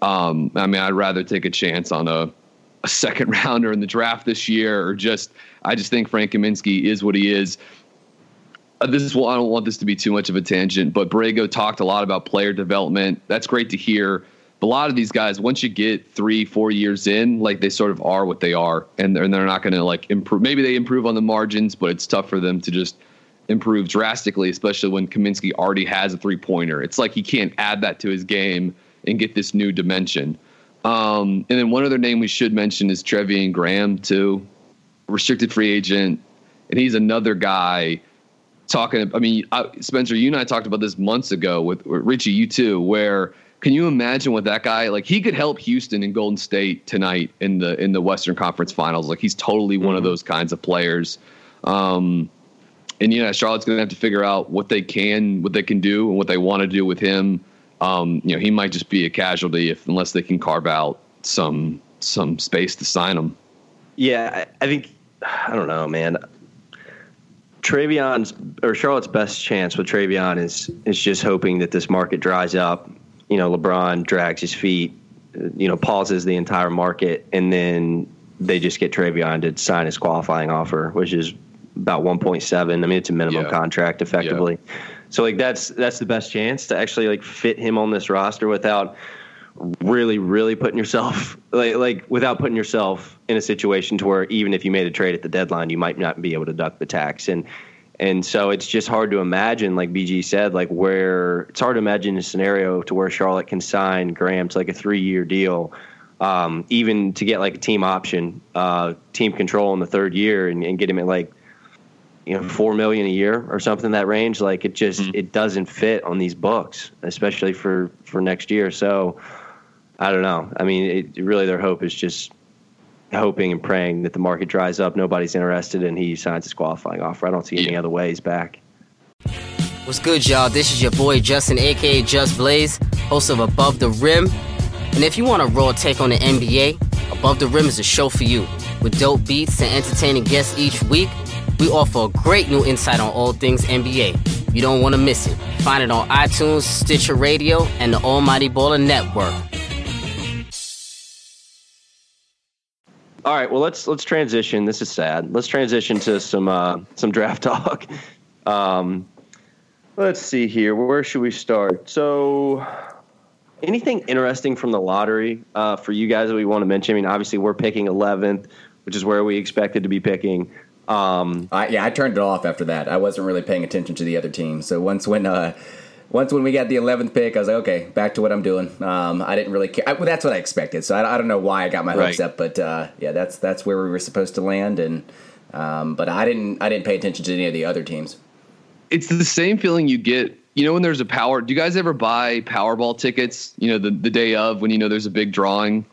um, I mean, I'd rather take a chance on a, a second rounder in the draft this year, or just I just think Frank Kaminsky is what he is. Uh, this is well, I don't want this to be too much of a tangent, but Borrego talked a lot about player development. That's great to hear. A lot of these guys, once you get three, four years in, like they sort of are what they are, and they're, and they're not going to like improve. Maybe they improve on the margins, but it's tough for them to just improve drastically, especially when Kaminsky already has a three pointer. It's like he can't add that to his game and get this new dimension. Um, and then one other name we should mention is Treveon Graham, too, restricted free agent. And he's another guy talking. I mean, Spencer, you and I talked about this months ago with Richie, you too, where can you imagine what that guy like? He could help Houston and Golden State tonight in the in the Western Conference Finals. Like he's totally one mm-hmm. of those kinds of players. Um, and you know, Charlotte's going to have to figure out what they can, what they can do, and what they want to do with him. Um, you know, he might just be a casualty if unless they can carve out some some space to sign him. Yeah, I, I think I don't know, man. Treveon's or Charlotte's best chance with Treveon is is just hoping that this market dries up. You know, LeBron drags his feet, you know, pauses the entire market, and then they just get Treveon to sign his qualifying offer, which is about 1.7. I mean, it's a minimum yeah. contract effectively. Yeah. So like that's that's the best chance to actually like fit him on this roster without really really putting yourself like like without putting yourself in a situation to where even if you made a trade at the deadline, you might not be able to duck the tax and and so it's just hard to imagine, like BG said, like where it's hard to imagine a scenario to where Charlotte can sign Graham to like a three year deal, um, even to get like a team option, uh, team control in the third year and, and get him at like you know four million a year or something in that range. Like it just mm-hmm. it doesn't fit on these books especially for for next year. So i don't know. I mean it, really their hope is just hoping and praying that the market dries up nobody's interested and he signs his qualifying offer. I don't see any other ways back. What's good y'all? This is your boy justin aka just blaze host of above the rim. And if you want a raw take on the nba above the rim is a show for you. With dope beats and entertaining guests each week we offer a great new insight on all things NBA. You don't want to miss it. Find it on iTunes, Stitcher Radio, and the Almighty Baller Network. All right, well let's let's transition. This is sad. Let's transition to some uh, some draft talk. Um, let's see here. Where should we start? So, anything interesting from the lottery uh, for you guys that we want to mention? I mean, obviously we're picking 11th, which is where we expected to be picking. Um, I, yeah, I turned it off after that. I wasn't really paying attention to the other teams. So once when uh, once when we got the eleventh pick, I was like, okay, back to what I'm doing. Um, I didn't really care. I, well, that's what I expected. So I, I, don't know why I got my hopes right. up, but uh, yeah, that's that's where we were supposed to land. And um, but I didn't I didn't pay attention to any of the other teams. It's the same feeling you get. You know when there's a power. Do you guys ever buy Powerball tickets? You know the the day of when you know there's a big drawing.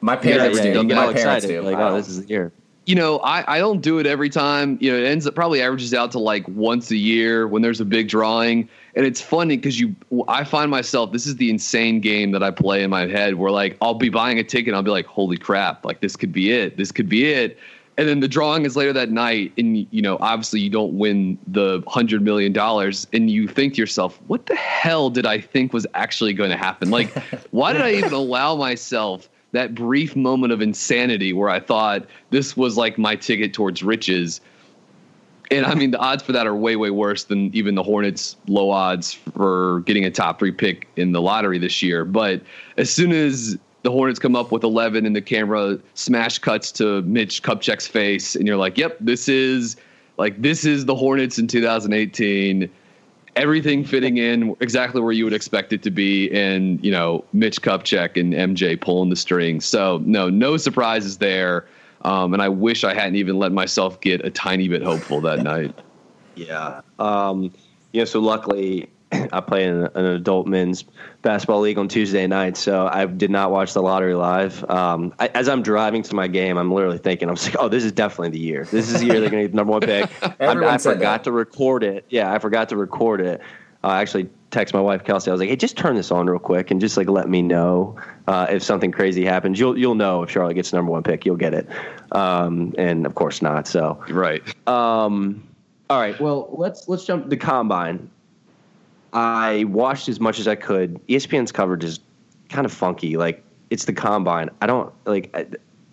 My parents yeah, do. My parents excited. do. Like, oh, this is the year you know, I, I don't do it every time. You know, it ends up probably averages out to like once a year when there's a big drawing. And it's funny because you, I find myself, this is the insane game that I play in my head where like I'll be buying a ticket and I'll be like, holy crap, like this could be it. This could be it. And then the drawing is later that night, and you know, obviously you don't win the hundred million dollars, and you think to yourself, "What the hell did I think was actually going to happen? Like, why did I even allow myself that brief moment of insanity where I thought this was like my ticket towards riches?" And I mean, the odds for that are way, way worse than even the Hornets' low odds for getting a top three pick in the lottery this year. But as soon as the Hornets come up with 11 and the camera smash cuts to Mitch Kupchak's face, and you're like, yep, this is like, this is the Hornets in 2018. Everything fitting in exactly where you would expect it to be, and you know Mitch Kupchak and MJ pulling the strings. So no, no surprises there. Um, and I wish I hadn't even let myself get a tiny bit hopeful that night. Yeah. Um, you know, so luckily I play in an adult men's basketball league on Tuesday night, so I did not watch the lottery live. Um, I, as I'm driving to my game, I'm literally thinking, I'm like, oh, this is definitely the year. This is the year they're going to get the number one pick. I, I forgot that. to record it. Yeah, I forgot to record it. I actually text my wife Kelsey. I was like, "Hey, just turn this on real quick and just like let me know uh, if something crazy happens. You'll you'll know if Charlotte gets number one pick. You'll get it, um, and of course not. So right. Um, all right. Well, let's let's jump the combine. I watched as much as I could. ESPN's coverage is kind of funky. Like it's the combine. I don't like. I,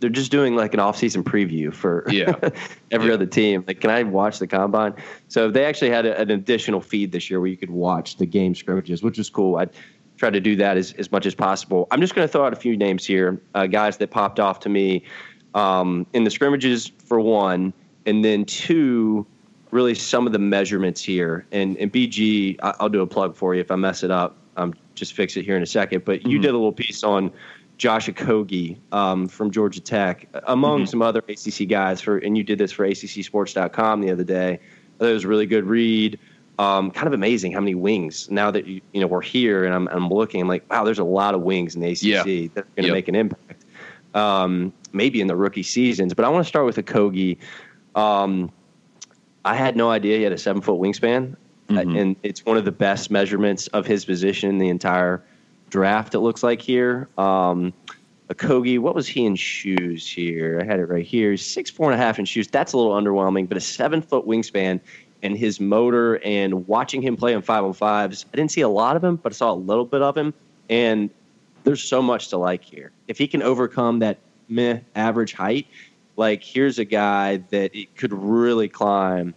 they're just doing like an off-season preview for yeah. every yeah. other team. Like, can I watch the combine? So they actually had a, an additional feed this year where you could watch the game scrimmages, which was cool. I try to do that as, as much as possible. I'm just going to throw out a few names here, uh, guys that popped off to me um, in the scrimmages for one, and then two, really some of the measurements here. And and BG, I'll do a plug for you if I mess it up. Um, just fix it here in a second. But you mm-hmm. did a little piece on Josh Okogie um, from Georgia Tech, among mm-hmm. some other ACC guys. For and you did this for ACCSports.com the other day. It was a really good read. Um, kind of amazing how many wings now that you, you know we're here and I'm, I'm looking. I'm like, wow, there's a lot of wings in the ACC yeah. that are going to yep. make an impact. Um, maybe in the rookie seasons, but I want to start with Okogie. Um, I had no idea he had a seven foot wingspan, mm-hmm. and it's one of the best measurements of his position in the entire draft, it looks like here. Um, Okogie, what was he in shoes here? I had it right here. Six, four and a half in shoes. That's a little underwhelming, but a seven foot wingspan and his motor and watching him play on five on fives, I didn't see a lot of him, but I saw a little bit of him. And there's so much to like here. If he can overcome that meh average height, like here's a guy that it could really climb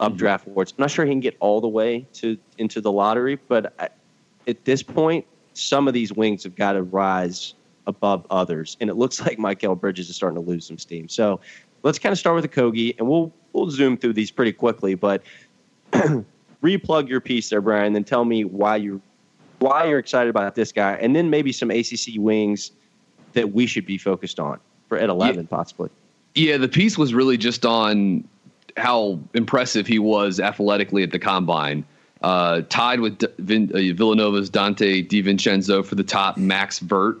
up draft awards. I'm not sure he can get all the way to into the lottery, but at this point, some of these wings have got to rise above others. And it looks like Mikal Bridges is starting to lose some steam. So let's kind of start with Okogie, and we'll we'll zoom through these pretty quickly. But replug your piece there, Brian, then tell me why you why you're excited about this guy, and then maybe some ACC wings that we should be focused on for at 11 yeah. possibly. Yeah, the piece was really just on how impressive he was athletically at the combine uh, tied with Vin, uh, Villanova's Donte DiVincenzo for the top max vert,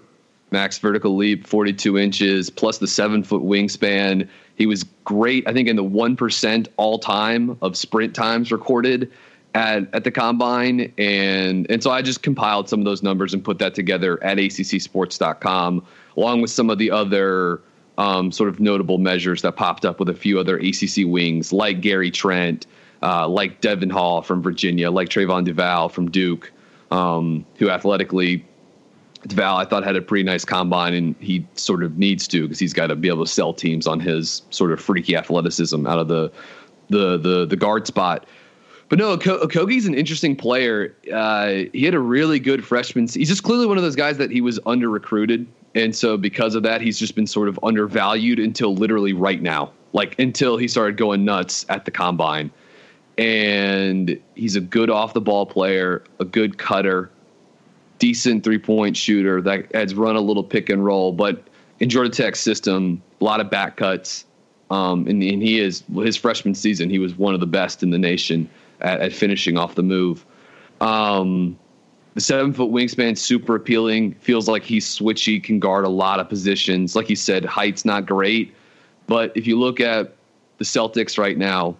max vertical leap, 42 inches, plus the seven foot wingspan. He was great, I think, in the 1% all time of sprint times recorded at, at the combine. And, and so I just compiled some of those numbers and put that together at accsports.com, along with some of the other um, sort of notable measures that popped up with a few other ACC wings, like Gary Trent uh, like Devon Hall from Virginia, like Trevon Duval from Duke, um, who athletically, Duval I thought had a pretty nice combine, and he sort of needs to because he's got to be able to sell teams on his sort of freaky athleticism out of the the the, the guard spot. But no, Okogie's an interesting player. Uh, he had a really good freshman. He's just clearly one of those guys that he was under recruited, and so because of that, he's just been sort of undervalued until literally right now, like until he started going nuts at the combine and he's a good off the ball player, a good cutter, decent three point shooter that has run a little pick and roll. But in Georgia Tech's system, a lot of back cuts. Um, and, and, he is his freshman season, he was one of the best in the nation at, at finishing off the move. Um, the seven foot wingspan, super appealing. Feels like he's switchy, can guard a lot of positions. Like you said, height's not great, but if you look at the Celtics right now,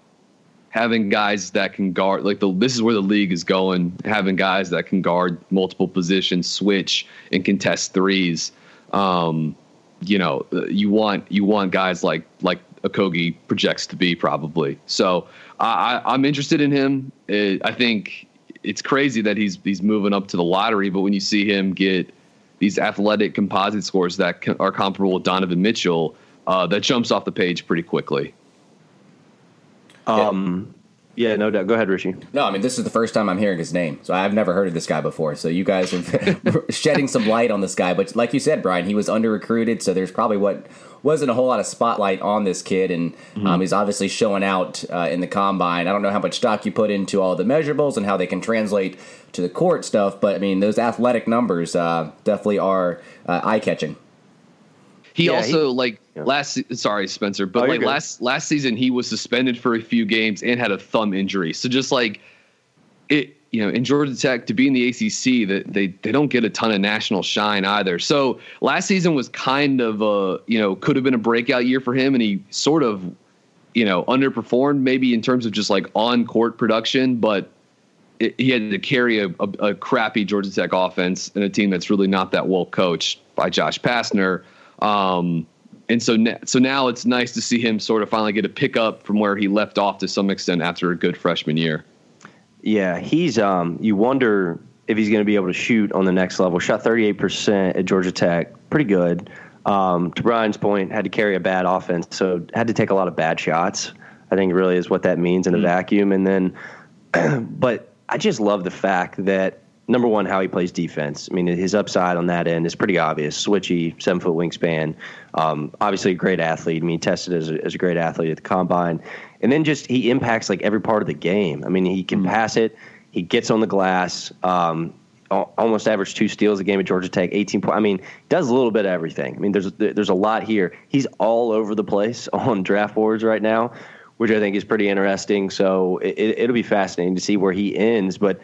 having guys that can guard like the this is where the league is going having guys that can guard multiple positions switch and contest threes. Um, you know you want you want guys like like Okogie projects to be probably. So I, I'm interested in him. It, I think it's crazy that he's he's moving up to the lottery but when you see him get these athletic composite scores that are comparable with Donovan Mitchell uh, that jumps off the page pretty quickly um, yeah, no doubt. Go ahead, Richie. No, I mean this is the first time I'm hearing his name, so I've never heard of this guy before. So you guys are shedding some light on this guy. But like you said, Brian, he was under recruited, so there's probably what wasn't a whole lot of spotlight on this kid, and mm-hmm. um, he's obviously showing out uh, in the combine. I don't know how much stock you put into all the measurables and how they can translate to the court stuff, but I mean those athletic numbers uh, definitely are uh, eye catching. He yeah, also he, like yeah. last sorry Spencer, but oh, like last last season he was suspended for a few games and had a thumb injury. So just like it you know, in Georgia Tech to be in the ACC, that they they don't get a ton of national shine either. So last season was kind of a you know could have been a breakout year for him, and he sort of you know underperformed maybe in terms of just like on court production, but it, he had to carry a, a, a, crappy Georgia Tech offense and a team that's really not that well coached by Josh Pastner. Um, and so, so now it's nice to see him sort of finally get a pick up from where he left off to some extent after a good freshman year. Yeah, he's. Um, you wonder if he's going to be able to shoot on the next level. Shot 38% at Georgia Tech, pretty good. Um, to Brian's point, had to carry a bad offense, so had to take a lot of bad shots. I think really is what that means in a mm-hmm. vacuum. And then, but I just love the fact that number one, how he plays defense. I mean, his upside on that end is pretty obvious. Switchy, seven foot wingspan. Um, obviously, a great athlete. I mean, tested as a, as a great athlete at the combine. And then just he impacts like every part of the game. I mean, he can mm-hmm. pass it, he gets on the glass. Um, almost averaged two steals a game at Georgia Tech, 18 points. I mean, does a little bit of everything. I mean, there's there's a lot here. He's all over the place on draft boards right now, which I think is pretty interesting. So it, will be fascinating to see where he ends. But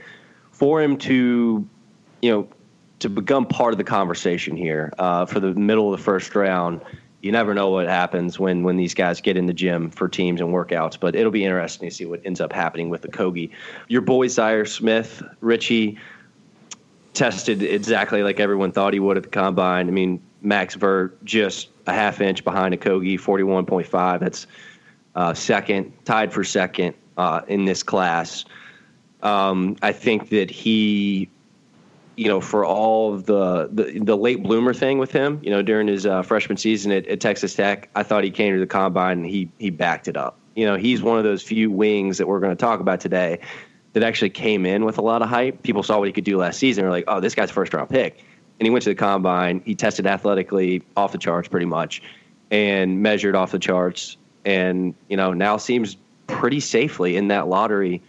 for him to, you know, to become part of the conversation here uh, for the middle of the first round. You never know what happens when when these guys get in the gym for teams and workouts, but it'll be interesting to see what ends up happening with the Kogi. Your boy Zhaire Smith, Richie, tested exactly like everyone thought he would at the combine. I mean, Max Vert just a half inch behind Okogie, forty one point five. That's uh, second, tied for second uh, in this class. Um, I think that he, you know, for all of the, the, the late bloomer thing with him, you know, during his uh, freshman season at, at, Texas Tech, I thought he came to the combine and he he backed it up. You know, he's one of those few wings that we're going to talk about today that actually came in with a lot of hype. People saw what he could do last season. They're like, oh, this guy's first round pick. And he went to the combine. He tested athletically off the charts pretty much and measured off the charts. And, you know, now seems pretty safely in that lottery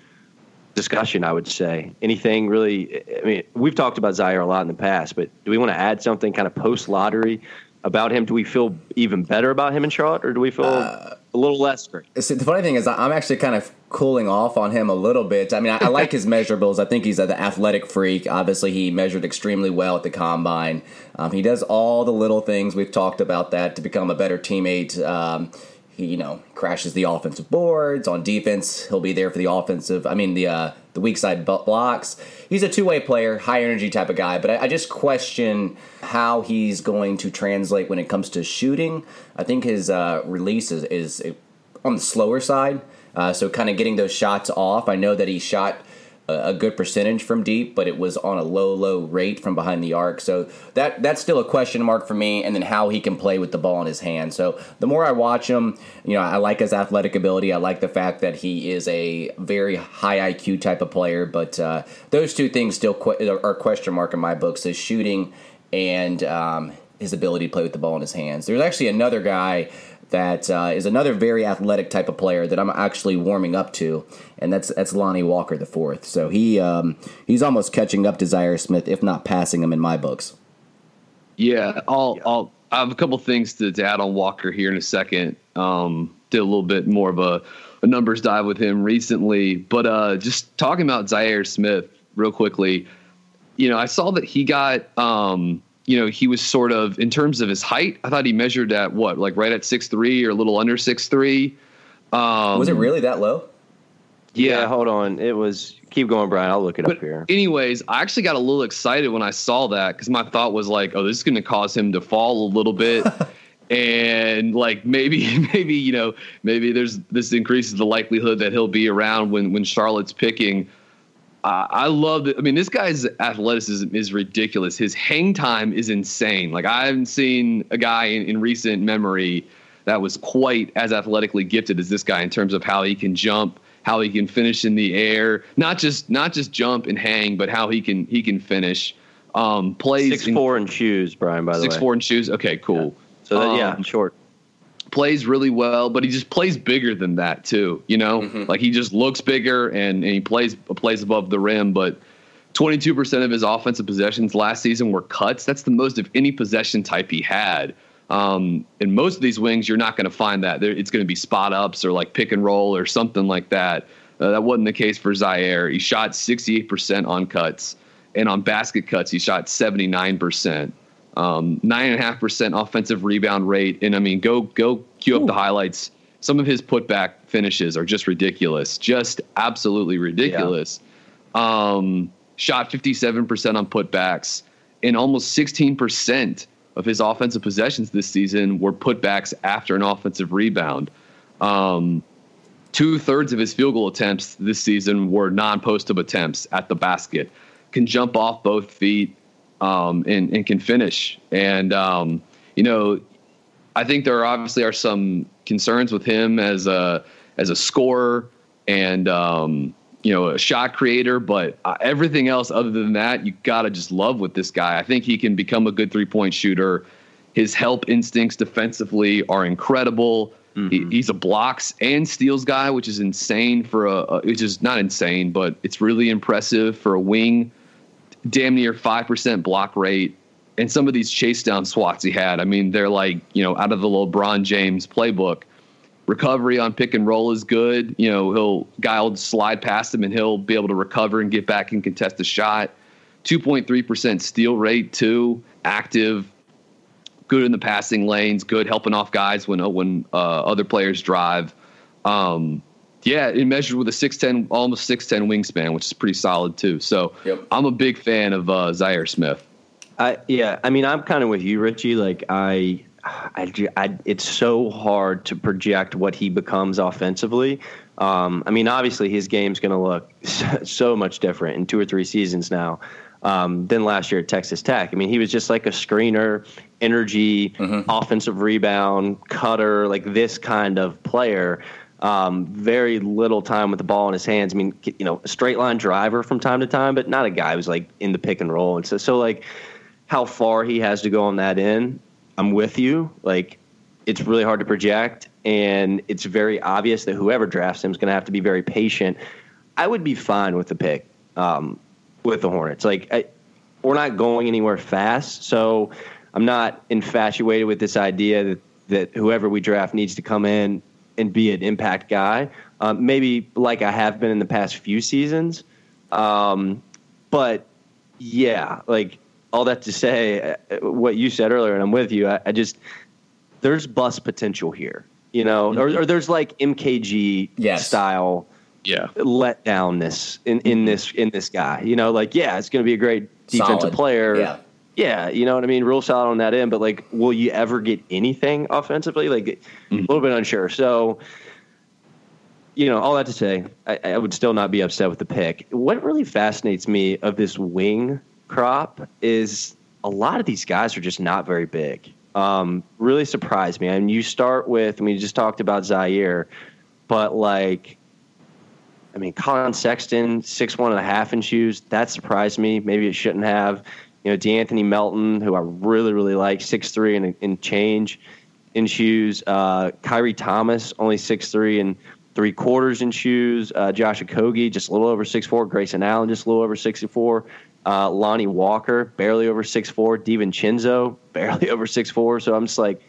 discussion, I would say. Anything really? I mean, we've talked about Zhaire a lot in the past, but do we want to add something kind of post lottery about him? Do we feel even better about him in Charlotte, or do we feel uh, a little less great? See, the funny thing is, I'm actually kind of cooling off on him a little bit. I mean, I, I like his measurables. I think he's an athletic freak. Obviously, he measured extremely well at the combine. Um, he does all the little things we've talked about that to become a better teammate. Um, he, you know, crashes the offensive boards. On defense, he'll be there for the offensive. I mean, the uh, the weak side blocks. He's a two way player, high energy type of guy. But I, I, just question how he's going to translate when it comes to shooting. I think his uh, release is, is on the slower side. Uh, so kind of getting those shots off. I know that he shot a good percentage from deep, but it was on a low, low rate from behind the arc. So that that's still a question mark for me. And then how he can play with the ball in his hand. So the more I watch him, you know, I like his athletic ability. I like the fact that he is a very high IQ type of player. But uh, those two things still qu- are question mark in my books: his shooting and um, his ability to play with the ball in his hands. There's actually another guy that uh, is another very athletic type of player that I'm actually warming up to, and that's that's Lonnie Walker the fourth. So he um, he's almost catching up to Zhaire Smith, if not passing him in my books. Yeah, I'll I'll I have a couple things to, to add on Walker here in a second. Um, did a little bit more of a, a numbers dive with him recently, but uh, just talking about Zhaire Smith real quickly. You know, I saw that he got um, you know, he was sort of in terms of his height. I thought he measured at what, like right at six three or a little under six three. Um, was it really that low? Yeah. hold on. It was keep going, Brian. I'll look it but up here. Anyways, I actually got a little excited when I saw that because my thought was like, oh, this is going to cause him to fall a little bit. and like maybe maybe you know maybe there's this increases the likelihood that he'll be around when when Charlotte's picking. Uh, I love it. I mean, this guy's athleticism is ridiculous. His hang time is insane. Like I haven't seen a guy in, in recent memory that was quite as athletically gifted as this guy in terms of how he can jump, how he can finish in the air, not just not just jump and hang, but how he can he can finish. Um, plays six in, four and shoes, Brian. By the six, way, six four and shoes. Okay, cool. Yeah. So that, um, yeah, short. Plays really well, but he just plays bigger than that too. You know, mm-hmm. like he just looks bigger and, and he plays plays above the rim, but. 22% of his offensive possessions last season were cuts. That's the most of any possession type he had. Um, in most of these wings, you're not going to find that. It's going to be spot ups or like pick and roll or something like that. Uh, that wasn't the case for Zhaire. He shot 68% on cuts, and on basket cuts, he shot 79%. Um, nine and a half percent offensive rebound rate, and I mean, go go cue up Ooh. the highlights. Some of his putback finishes are just ridiculous, just absolutely ridiculous. Yeah. Um, shot 57% on putbacks, and almost 16% of his offensive possessions this season were putbacks after an offensive rebound. Um, Two thirds of his field goal attempts this season were non post up attempts at the basket. Can jump off both feet um, and, and, can finish. And, um, you know, I think there obviously are some concerns with him as a, as a scorer and, um, you know, a shot creator, but uh, everything else other than that, you got to just love with this guy. I think he can become a good three point shooter. His help instincts defensively are incredible. Mm-hmm. He, he's a blocks and steals guy, which is insane for a, a, which is not insane, but it's really impressive for a wing. Damn near five percent block rate, and some of these chase down swats he had. I mean, they're like you know out of the LeBron James playbook. Recovery on pick and roll is good. You know, he'll guy will slide past him and he'll be able to recover and get back and contest a shot. 2.3% steal rate, too. Active, good in the passing lanes, good helping off guys when when uh, other players drive. Um, yeah, it measured with a six ten, almost six ten wingspan, which is pretty solid too. So yep. I'm a big fan of uh, Zhaire Smith. I yeah, I mean I'm kind of with you, Richie. Like I, I, I, it's so hard to project what he becomes offensively. Um, I mean, obviously his game's going to look so much different in two or three seasons now um, than last year at Texas Tech. I mean, he was just like a screener, energy, mm-hmm. offensive rebound, cutter, like this kind of player. Um, very little time with the ball in his hands. I mean, you know, a straight line driver from time to time, but not a guy who's like in the pick and roll. And so, so like, how far he has to go on that end, I'm with you. Like, it's really hard to project, and it's very obvious that whoever drafts him is going to have to be very patient. I would be fine with the pick. Um, with the Hornets. Like I, we're not going anywhere fast, so I'm not infatuated with this idea that that whoever we draft needs to come in and be an impact guy. Um, maybe like I have been in the past few seasons, um, but yeah, like all that to say, uh, what you said earlier, and I'm with you. I, I just there's bust potential here, you know, or, or there's like MKG yes. style yeah let down this in, in this in this guy. You know, like yeah, it's going to be a great defensive Solid. player. Yeah. Yeah, you know what I mean. Real solid on that end, but like, will you ever get anything offensively? Like, mm-hmm. a little bit unsure. So, you know, all that to say, I, I, would still not be upset with the pick. What really fascinates me of this wing crop is a lot of these guys are just not very big. Um, really surprised me. I and mean, you start with, I mean, you just talked about Zhaire, but like I mean, Collin Sexton, six one and a half in shoes. That surprised me. Maybe it shouldn't have. You know, De'Anthony Melton, who I really, really like, six three and, and change in shoes. Uh, Khyri Thomas, only six three and three quarters in shoes. Uh, Josh Okogie, just a little over six four. Grayson Allen, just a little over sixty four. Uh, Lonnie Walker, barely over six four. DiVincenzo, barely over six four. So I'm just like,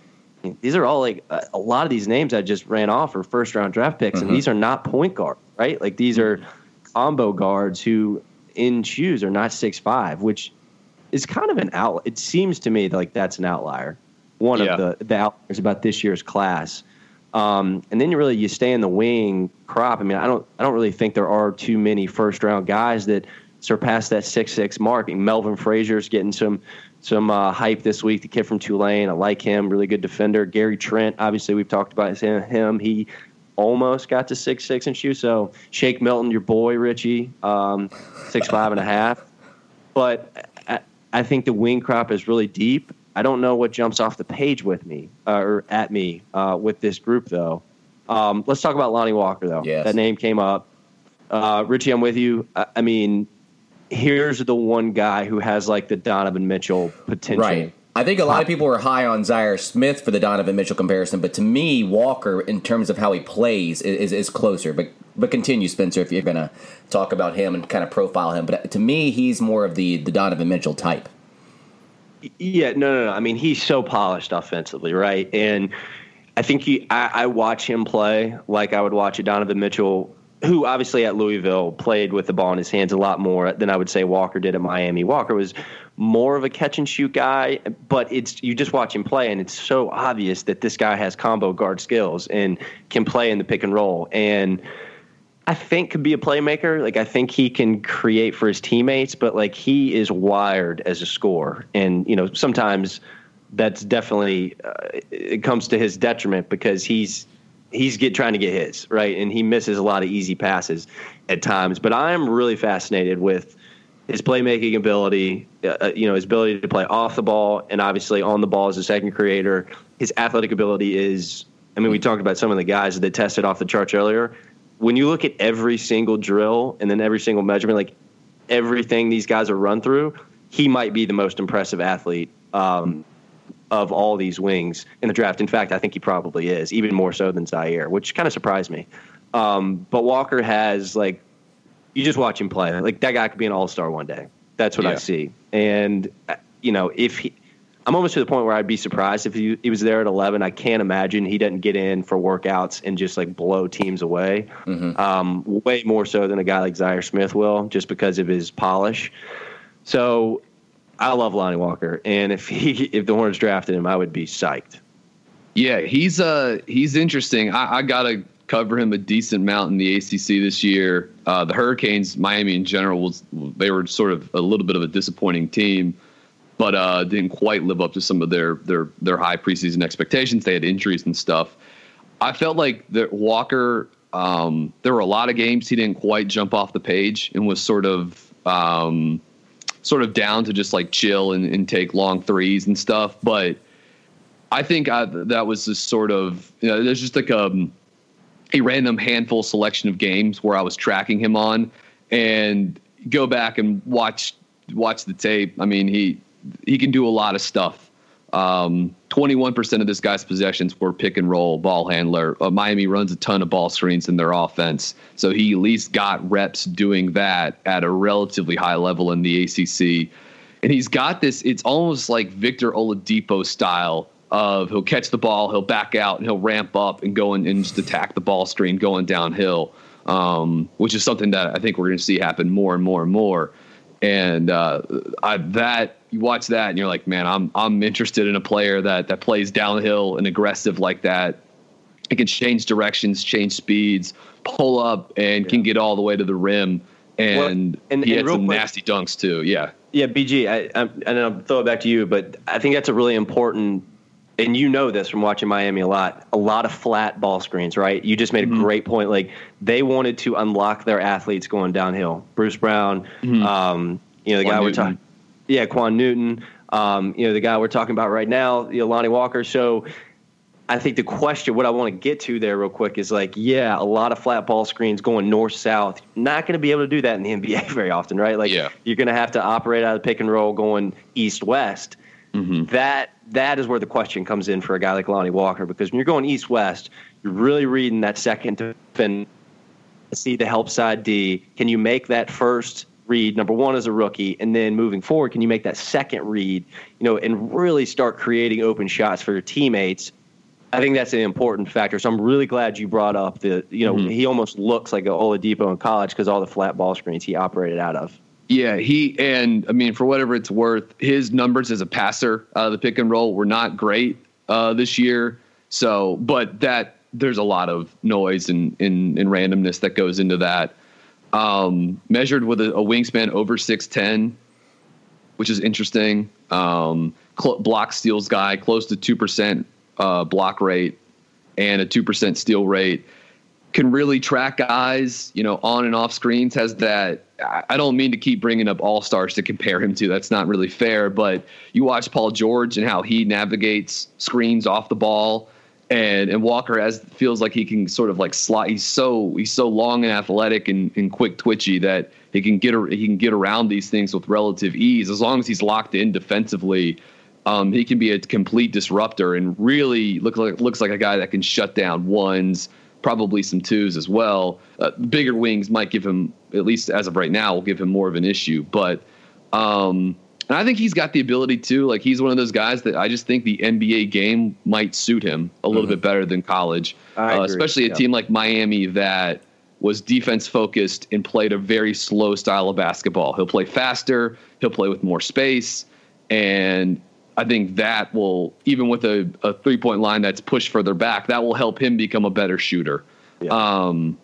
these are all like a lot of these names I just ran off are first round draft picks, mm-hmm. and these are not point guard right? Like these are combo guards who in shoes are not six five, which is kind of an out. It seems to me like that's an outlier. One yeah. of the the outliers about this year's class. Um, and then you really you stay in the wing crop. I mean, I don't I don't really think there are too many first round guys that surpass that six six mark. I mean, Melvin Frazier's getting some some uh, hype this week. The kid from Tulane, I like him. Really good defender. Gary Trent, obviously we've talked about him. He almost got to six six and shoe. So Shake Milton, your boy Richie, um, six five and a half. But I, think the wing crop is really deep. I don't know what jumps off the page with me uh, or at me uh, with this group though. Um, let's talk about Lonnie Walker though. Yes. That name came up. Uh, Richie, I'm with you. I, I, mean, here's the one guy who has like the Donovan Mitchell potential. Right. I think a lot of people were high on Zhaire Smith for the Donovan Mitchell comparison, but to me, Walker, in terms of how he plays, is, is closer. But but continue, Spencer, if you're going to talk about him and kind of profile him. But uh, to me, he's more of the the Donovan Mitchell type. Yeah, no, no, no. I mean, he's so polished offensively, right? And I think he, I, I watch him play like I would watch a Donovan Mitchell, who obviously at Louisville played with the ball in his hands a lot more than I would say Walker did at Miami. Walker was more of a catch and shoot guy, but it's you just watch him play, and it's so obvious that this guy has combo guard skills and can play in the pick and roll. And I think could be a playmaker. Like I think he can create for his teammates, but like he is wired as a scorer, and you know sometimes that's definitely uh, it comes to his detriment because he's he's get trying to get his right, and he misses a lot of easy passes at times. But I am really fascinated with his playmaking ability, uh, uh, you know, his ability to play off the ball and obviously on the ball as a second creator. His athletic ability is. I mean, we talked about some of the guys that tested off the charts earlier when you look at every single drill and then every single measurement, like everything these guys are run through, he might be the most impressive athlete um, of all these wings in the draft. In fact, I think he probably is, even more so than Zhaire, which kind of surprised me. Um, but Walker has like, you just watch him play. Like that guy could be an all star one day. That's what yeah. I see. And uh, you know, if he, I'm almost to the point where I'd be surprised if he, he was there at 11. I can't imagine he doesn't get in for workouts and just like blow teams away. Mm-hmm. Um, way more so than a guy like Zhaire Smith will, just because of his polish. So I love Lonnie Walker, and if he if the Hornets drafted him, I would be psyched. Yeah, he's uh he's interesting. I, I gotta cover him a decent amount in the ACC this year. Uh, the Hurricanes, Miami in general, was they were sort of a little bit of a disappointing team but uh, didn't quite live up to some of their their their high preseason expectations. They had injuries and stuff. I felt like that Walker. Um, there were a lot of games he didn't quite jump off the page and was sort of um, sort of down to just like chill and, and take long threes and stuff. But I think I, that was just sort of you know, there's just like a um, a random handful selection of games where I was tracking him on and go back and watch watch the tape. I mean, he he can do a lot of stuff. Um, 21% of this guy's possessions were pick and roll ball handler. Uh, Miami runs a ton of ball screens in their offense. So he at least got reps doing that at a relatively high level in the ACC. And he's got this, it's almost like Victor Oladipo style of he'll catch the ball, he'll back out, and he'll ramp up and go and, and just attack the ball screen going downhill, um, which is something that I think we're going to see happen more and more and more. And uh, I, that you watch that and you're like, man, I'm I'm interested in a player that that plays downhill and aggressive like that. It can change directions, change speeds, pull up, and yeah. can get all the way to the rim. And, well, and he and had some quick, nasty dunks too. Yeah. Yeah, BG, I, I, and I'll throw it back to you, but I think that's a really important and you know this from watching Miami a lot, a lot of flat ball screens, right? You just made a mm-hmm. great point. Like they wanted to unlock their athletes going downhill. Bruce Brown, mm-hmm. um, you know, the guy Newton. we're talking yeah, Quan Newton. Um, you know, the guy we're talking about right now, you know, Lonnie Walker. So I think the question, what I want to get to there real quick is like, yeah, a lot of flat ball screens going north south. Not going to be able to do that in the NBA very often, right? Like, yeah. you're going to have to operate out of pick and roll going east west. Mm-hmm. That that is where the question comes in for a guy like Lonnie Walker because when you're going east west, you're really reading that second defend, see the help side D. Can you make that first read number one as a rookie and then moving forward can you make that second read you know and really start creating open shots for your teammates i think that's an important factor so i'm really glad you brought up the you know mm-hmm. he almost looks like a oladipo in college because all the flat ball screens he operated out of yeah he and i mean for whatever it's worth his numbers as a passer of the pick and roll were not great uh, this year so but that there's a lot of noise and, and, and randomness that goes into that. Um, measured with a, a, wingspan over 6'10, which is interesting. Um, cl- block steals guy, close to 2% uh, block rate and a 2% steal rate. Can really track guys, you know, on and off screens. Has that. I don't mean to keep bringing up all stars to compare him to. That's not really fair. But you watch Paul George and how he navigates screens off the ball and and Walker has feels like he can sort of like slide. He's so he's so long and athletic and, and quick twitchy that he can get he can get around these things with relative ease as long as he's locked in defensively. Um, he can be a complete disruptor and really look like looks like a guy that can shut down ones, probably some twos as well. Uh, bigger wings might give him at least as of right now will give him more of an issue, but. Um, and I think he's got the ability to. Like he's one of those guys that I just think the NBA game might suit him a little mm-hmm. bit better than college, uh, especially a yeah. team like Miami that was defense focused and played a very slow style of basketball. He'll play faster, he'll play with more space, and I think that will even with a, a three point line that's pushed further back, that will help him become a better shooter. Yeah. Um,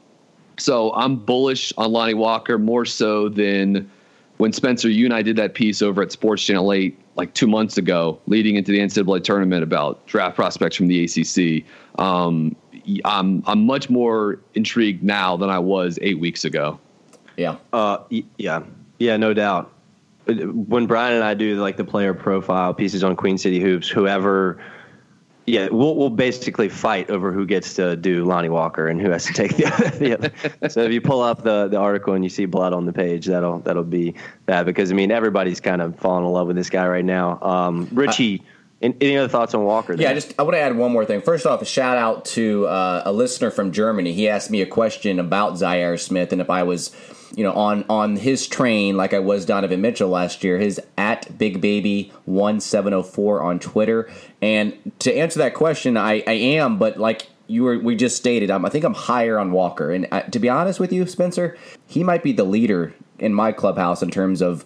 so I'm bullish on Lonnie Walker more so than when Spencer, you and I did that piece over at Sports Channel 8 like two months ago, leading into the NCAA tournament about draft prospects from the ACC, um, I'm, I'm much more intrigued now than I was eight weeks ago. Yeah. Uh, yeah. Yeah, no doubt. When Brian and I do like the player profile pieces on Queen City Hoops, whoever – yeah, we'll we'll basically fight over who gets to do Lonnie Walker and who has to take the other. The other. So if you pull up the, the article and you see blood on the page, that'll that'll be that because I mean everybody's kind of falling in love with this guy right now. Um, Richie. any other thoughts on Walker? There? Yeah, just I want to add one more thing. First off, a shout out to uh, a listener from Germany. He asked me a question about Zhaire Smith and if I was you know, on on his train like I was Donovan Mitchell last year. His at Big Baby one seven zero four on Twitter. And to answer that question, I, I am, but like you were we just stated, I'm, I think I'm higher on Walker. And uh, to be honest with you, Spencer, he might be the leader in my clubhouse in terms of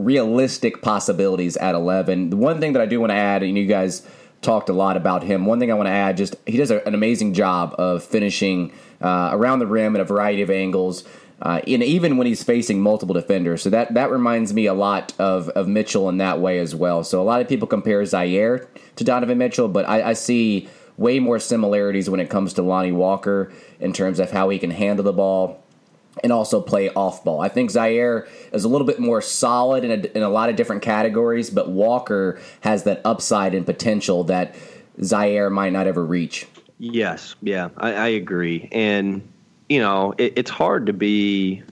realistic possibilities at 11. The one thing that I do want to add, and you guys talked a lot about him. One thing I want to add, just he does a, an amazing job of finishing uh, around the rim at a variety of angles uh, and even when he's facing multiple defenders. So that, that reminds me a lot of, of Mitchell in that way as well. So a lot of people compare Zhaire to Donovan Mitchell, but I, I see way more similarities when it comes to Lonnie Walker in terms of how he can handle the ball and also play off ball. I think Zhaire is a little bit more solid in a, in a lot of different categories, but Walker has that upside and potential that Zhaire might not ever reach. Yes, yeah, I, I agree. And you know, it, it's hard to be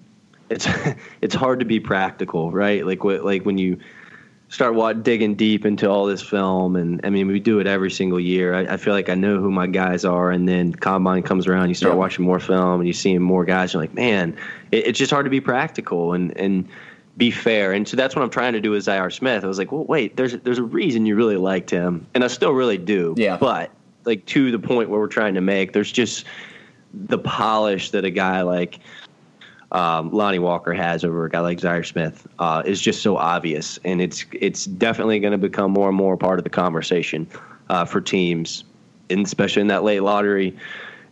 it's it's hard to be practical, right? Like what like when you start what, digging deep into all this film, and I mean we do it every single year. I, I feel like I know who my guys are, and then combine comes around, you start yeah. watching more film, and you see more guys. You're like, man, it, it's just hard to be practical and and be fair. And so that's what I'm trying to do with Zhaire Smith. I was like, well, wait, there's there's a reason you really liked him, and I still really do. Yeah, but like to the point where we're trying to make, there's just the polish that a guy like um, Lonnie Walker has over a guy like Zhaire Smith uh, is just so obvious, and it's it's definitely going to become more and more part of the conversation uh, for teams, and especially in that late lottery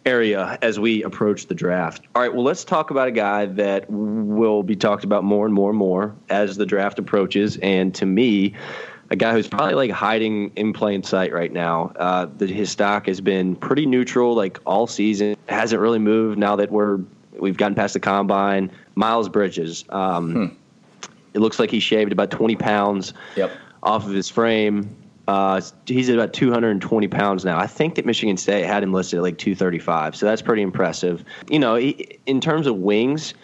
area as we approach the draft. All right, well, let's talk about a guy that will be talked about more and more and more as the draft approaches, and to me a guy who's probably like hiding in plain sight right now. Uh, that his stock has been pretty neutral like all season. Hasn't really moved now that we're we've gotten past the combine. Miles Bridges. Um, hmm. It looks like he shaved about 20 pounds yep. off of his frame. Uh, he's at about 220 pounds now. I think that Michigan State had him listed at like 235, so that's pretty impressive. You know, he, in terms of wings,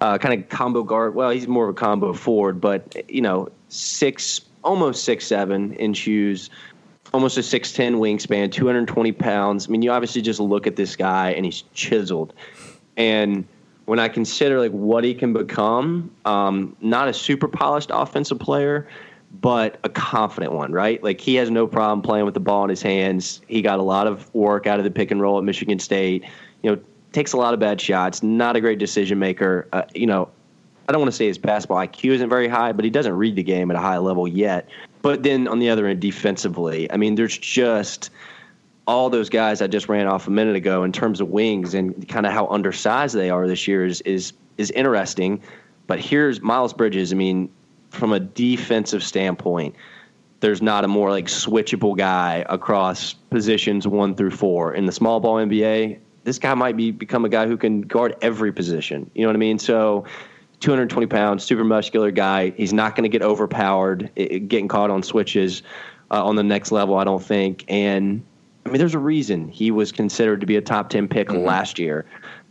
uh, kind of combo guard. Well, he's more of a combo forward, but you know, six almost six seven in shoes, almost a six ten wingspan, two hundred twenty pounds. I mean, you obviously just look at this guy and he's chiseled. And when I consider like what he can become, um, not a super polished offensive player, but a confident one, right? Like he has no problem playing with the ball in his hands. He got a lot of work out of the pick and roll at Michigan State. You know, takes a lot of bad shots. Not a great decision maker. Uh, you know, I don't want to say his basketball IQ isn't very high, but he doesn't read the game at a high level yet. But then on the other end, defensively, I mean, there's just all those guys I just ran off a minute ago in terms of wings and kind of how undersized they are this year is is is interesting. But here's Miles Bridges. I mean, from a defensive standpoint, there's not a more like switchable guy across positions one through four in the small ball NBA. This guy might be become a guy who can guard every position. You know what I mean? So. 220 pounds, super muscular guy. He's not going to get overpowered, it, getting caught on switches uh, on the next level, I don't think. And I mean, there's a reason he was considered to be a top 10 pick mm-hmm. last year.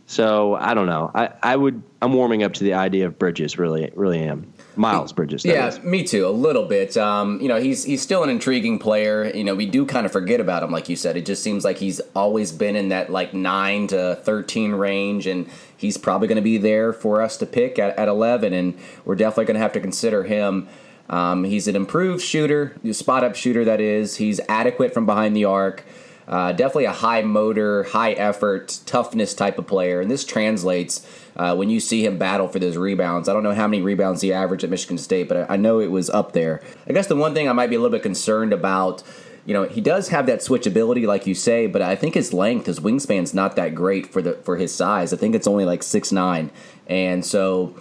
So I don't know. I, I would, I'm warming up to the idea of Bridges, really, really am. Miles Bridges. Yeah, is. me too. A little bit. Um, you know, he's he's still an intriguing player. You know, we do kind of forget about him, like you said. It just seems like he's always been in that like nine to thirteen range, and he's probably going to be there for us to pick at, at eleven. And we're definitely going to have to consider him. Um, he's an improved shooter, spot up shooter. That is, he's adequate from behind the arc. Uh, definitely a high motor, high effort, toughness type of player, and this translates uh, when you see him battle for those rebounds. I don't know how many rebounds he averaged at Michigan State, but I, I know it was up there. I guess the one thing I might be a little bit concerned about you know he does have that switchability like you say but i think his length his wingspan's not that great for the for his size i think it's only like six nine and so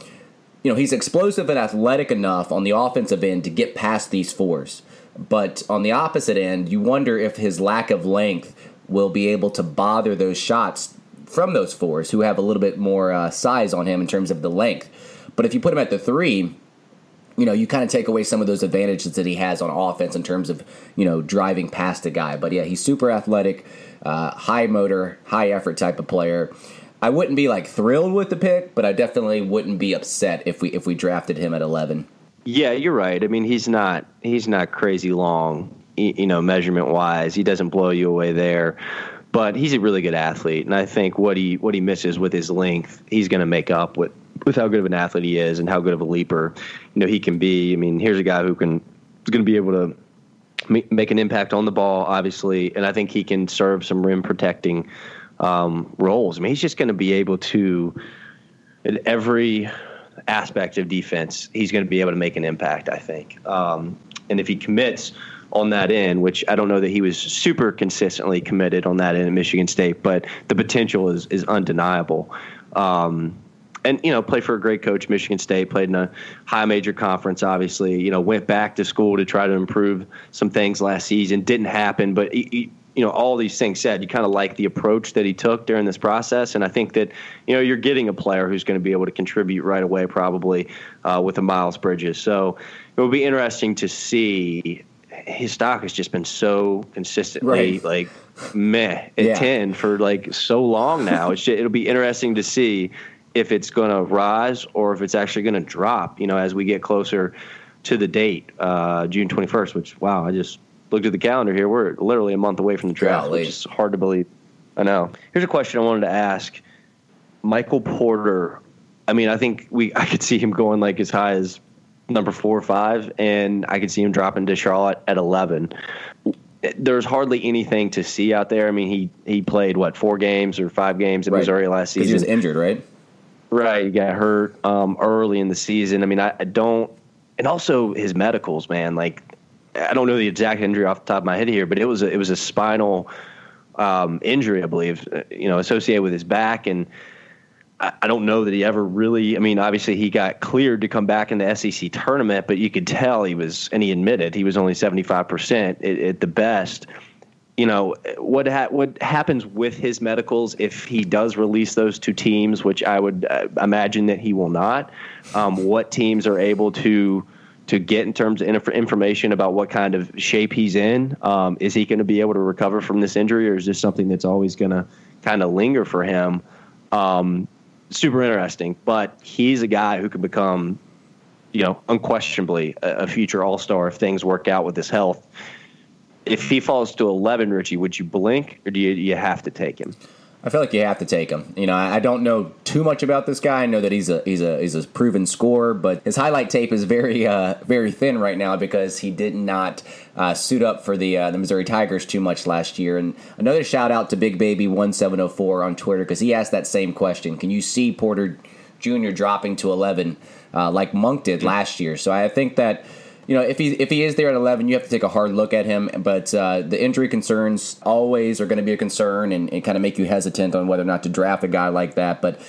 you know he's explosive and athletic enough on the offensive end to get past these fours but on the opposite end, you wonder if his lack of length will be able to bother those shots from those fours who have a little bit more uh, size on him in terms of the length. But if you put him at the three, you know, you kind of take away some of those advantages that he has on offense in terms of, you know, driving past a guy. But yeah, he's super athletic, uh, high motor, high effort type of player. I wouldn't be like thrilled with the pick, but I definitely wouldn't be upset if we if we drafted him at 11. Yeah, you're right. I mean, he's not he's not crazy long, you know, measurement wise. He doesn't blow you away there, but he's a really good athlete, and I think what he what he misses with his length, he's going to make up with with how good of an athlete he is and how good of a leaper, you know, he can be. I mean, here's a guy who can is going to be able to make an impact on the ball, obviously, and I think he can serve some rim protecting um, roles. I mean, he's just going to be able to in every aspect of defense, he's going to be able to make an impact, I think. Um, and if he commits on that end, which I don't know that he was super consistently committed on that end at Michigan State, but the potential is is undeniable. Um, and you know, play for a great coach, Michigan State. Played in a high major conference. Obviously, you know, went back to school to try to improve some things last season. Didn't happen, but he, he, you know, all these things said, you kind of like the approach that he took during this process. And I think that, you know, you're getting a player who's going to be able to contribute right away, probably uh, with a Miles Bridges. So it will be interesting to see. His stock has just been so consistently right. like meh at yeah. 10 for like so long now. It's just, it'll be interesting to see if it's going to rise or if it's actually going to drop, you know, as we get closer to the date, uh, June 21st, which, wow, I just looked at the calendar here. We're literally a month away from the draft, Golly. which is hard to believe. I know. Here's a question I wanted to ask: Michael Porter. I mean, I think we I could see him going like as high as number four or five, and I could see him dropping to Charlotte at eleven. There's hardly anything to see out there. I mean, he he played what four games or five games in right. Missouri last season. He was injured, right? Right, he got hurt um, early in the season. I mean, I, I don't, and also his medicals, man. Like I don't know the exact injury off the top of my head here, but it was a, it was a spinal um, injury, I believe, uh, you know, associated with his back, and I, don't know that he ever really. I mean, obviously he got cleared to come back in the SEC tournament, but you could tell he was, and he admitted he was only seventy five percent at the best. You know what ha- what happens with his medicals if he does release those two teams, which I would uh, imagine that he will not. Um, what teams are able to to get in terms of information about what kind of shape he's in. Um, is he going to be able to recover from this injury, or is this something that's always going to kind of linger for him? Um, super interesting, but he's a guy who could become, you know, unquestionably a, a future All Star if things work out with his health. If he falls to eleven, Richie, would you blink, or do you, you have to take him? I feel like you have to take him. You know, I don't know too much about this guy. I know that he's a he's a he's a proven scorer, but his highlight tape is very uh, very thin right now because he did not uh, suit up for the uh, the Missouri Tigers too much last year. And another shout out to Big Baby One Seven Zero Four on Twitter because he asked that same question. Can you see Porter Jr. dropping to eleven uh, like Monk did last year? So I think that you know, if he if he is there at 11, you have to take a hard look at him. But uh, the injury concerns always are going to be a concern and, and kind of make you hesitant on whether or not to draft a guy like that. But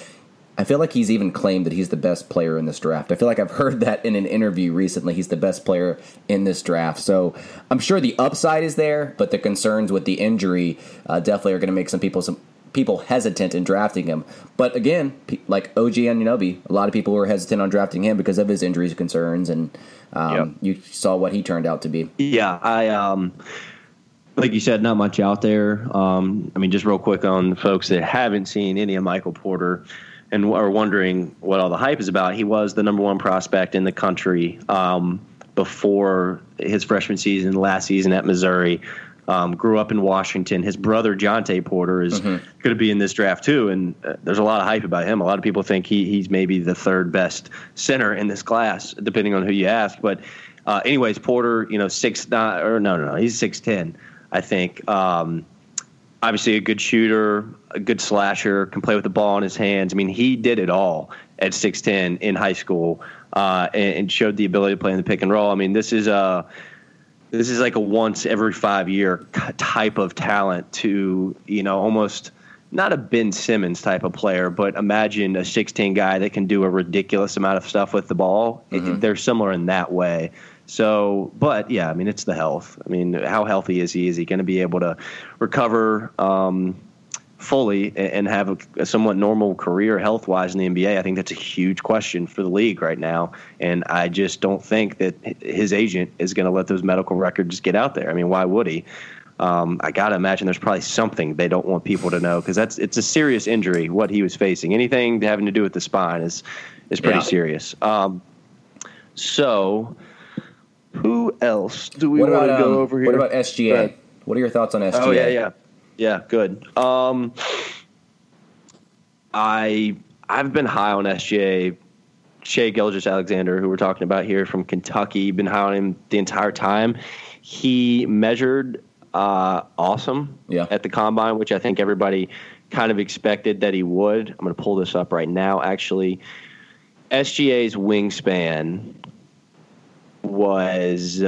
I feel like he's even claimed that he's the best player in this draft. I feel like I've heard that in an interview recently. He's the best player in this draft. So I'm sure the upside is there, but the concerns with the injury uh, definitely are going to make some people some people hesitant in drafting him. But again, like OG Anunoby, a lot of people were hesitant on drafting him because of his injuries concerns, and um, yep. you saw what he turned out to be. Yeah, I um, like you said, not much out there. Um, I mean, just real quick on folks that haven't seen any of Michael Porter and are wondering what all the hype is about. He was the number one prospect in the country um, before his freshman season, last season at Missouri. Um, grew up in Washington. His brother Jontay Porter is mm-hmm. going to be in this draft too, and uh, there's a lot of hype about him. A lot of people think he he's maybe the third best center in this class, depending on who you ask. But uh, anyways, Porter, you know, six nine or no, no, no, he's six ten, I think. Um, obviously, a good shooter, a good slasher, can play with the ball in his hands. I mean, he did it all at six ten in high school, uh, and, and showed the ability to play in the pick and roll. I mean, this is a this is like a once every five year type of talent to you know almost not a Ben Simmons type of player, but imagine a 16 guy that can do a ridiculous amount of stuff with the ball. Mm-hmm. they're similar in that way. So, but yeah, I mean, it's the health. I mean, how healthy is he? Is he going to be able to recover? Um, fully and have a, a somewhat normal career health wise in the NBA? I think that's a huge question for the league right now. And I just don't think that his agent is going to let those medical records get out there. I mean, why would he? Um, I got to imagine there's probably something they don't want people to know because that's it's a serious injury what he was facing. Anything having to do with the spine is is pretty yeah. serious. Um, so, who else do we want to go um, over here? What about SGA? What are your thoughts on SGA? Oh yeah, yeah. Yeah, good. Um, I I've been high on SGA. Shai Gilgeous-Alexander, who we're talking about here from Kentucky, been high on him the entire time. He measured uh, awesome yeah. at the combine, which I think everybody kind of expected that he would. I'm going to pull this up right now. Actually, SGA's wingspan was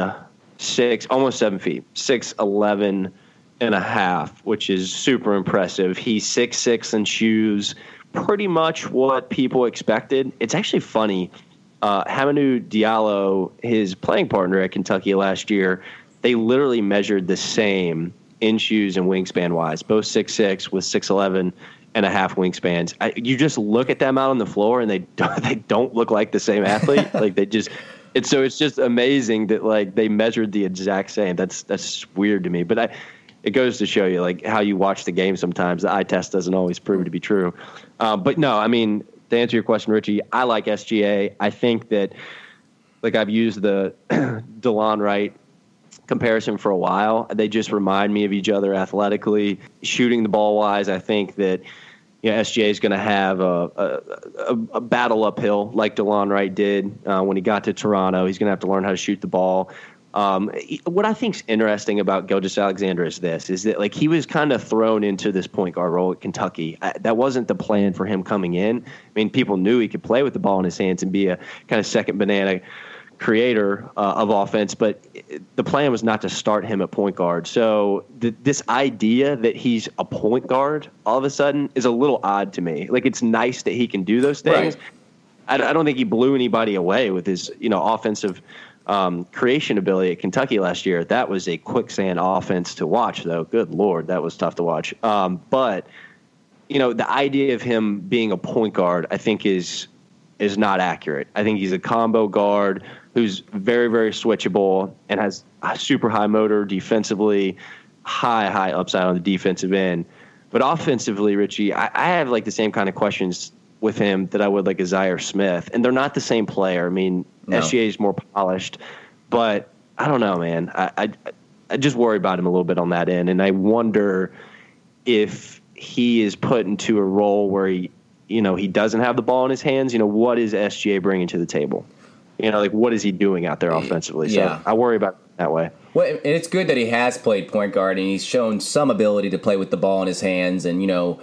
six, almost seven feet, six eleven and a half, which is super impressive. He's six six in shoes, pretty much what people expected. It's actually funny. Uh, Hamidou Diallo, his playing partner at Kentucky last year, they literally measured the same in shoes and wingspan wise, both six six with six eleven and a half wingspans. I, you just look at them out on the floor, and they don't, they don't look like the same athlete. like they just. It's so it's just amazing that like they measured the exact same. That's that's weird to me. But I it goes to show you like how you watch the game. Sometimes the eye test doesn't always prove to be true. Uh, but no, I mean to answer your question, Richie, I like SGA. I think that like I've used the Delon Wright comparison for a while. They just remind me of each other athletically, shooting the ball wise. I think that you know, SGA is going to have a, a, a, battle uphill like Delon Wright did uh, when he got to Toronto. He's going to have to learn how to shoot the ball. Um, what I think's interesting about Gilgeous-Alexander is this: is that like he was kind of thrown into this point guard role at Kentucky. I, that wasn't the plan for him coming in. I mean, people knew he could play with the ball in his hands and be a kind of second banana creator uh, of offense, but the plan was not to start him at point guard. So th- this idea that he's a point guard all of a sudden is a little odd to me. Like it's nice that he can do those things. Right. I, I don't think he blew anybody away with his you know offensive um, creation ability at Kentucky last year. That was a quicksand offense to watch, though. Good lord, that was tough to watch. Um, but you know, the idea of him being a point guard, I think is is not accurate. I think he's a combo guard who's very very switchable and has super high motor defensively, high high upside on the defensive end. But offensively, Richie, I, I have like the same kind of questions with him that I would like a Zhaire Smith, and they're not the same player. I mean, no. SGA is more polished, but I don't know, man. I, I I just worry about him a little bit on that end, and I wonder if he is put into a role where he, you know, he doesn't have the ball in his hands. You know, what is SGA bringing to the table? You know, like what is he doing out there offensively? Yeah. So I worry about that way. Well, and it's good that he has played point guard and he's shown some ability to play with the ball in his hands, and you know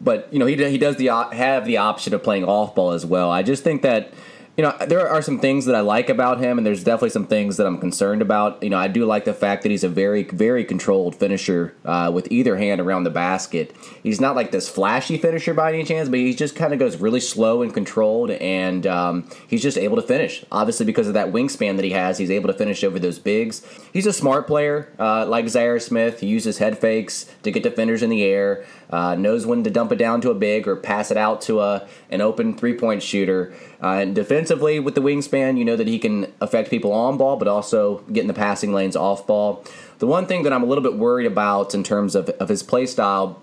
but you know he he does the have the option of playing off ball as well. I just think that you know, there are some things that I like about him, and there's definitely some things that I'm concerned about. You know, I do like the fact that he's a very, very controlled finisher uh, with either hand around the basket. He's not like this flashy finisher by any chance, but he just kind of goes really slow and controlled, and um, he's just able to finish. Obviously, because of that wingspan that he has, he's able to finish over those bigs. He's a smart player, uh, like Zhaire Smith. He uses head fakes to get defenders in the air. Uh, knows when to dump it down to a big or pass it out to a an open three point shooter. Uh, and defensively, with the wingspan, you know that he can affect people on ball, but also get in the passing lanes off ball. The one thing that I'm a little bit worried about in terms of, of his play style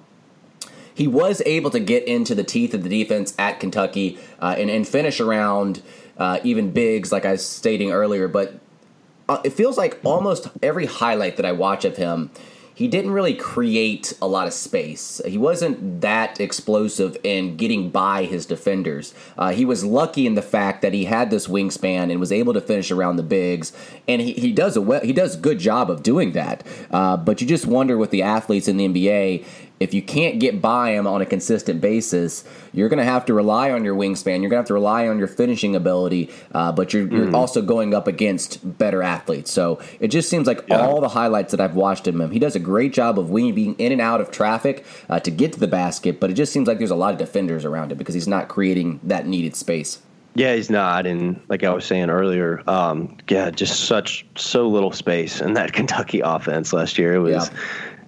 he was able to get into the teeth of the defense at Kentucky uh, and, and finish around uh, even bigs, like I was stating earlier. But uh, it feels like almost every highlight that I watch of him, he didn't really create a lot of space. He wasn't that explosive in getting by his defenders. Uh, he was lucky in the fact that he had this wingspan and was able to finish around the bigs, and he, he does a well, he does a good job of doing that. Uh, but you just wonder with the athletes in the NBA if you can't get by them on a consistent basis, you're going to have to rely on your wingspan. You're going to have to rely on your finishing ability, uh, but you're, you're, mm. also going up against better athletes. So it just seems like yeah. all the highlights that I've watched him, he does a great job of weaving in and out of traffic uh, to get to the basket, but it just seems like there's a lot of defenders around him because he's not creating that needed space. Yeah, he's not, and like I was saying earlier, um, yeah, just such so little space in that Kentucky offense last year. It was. Yeah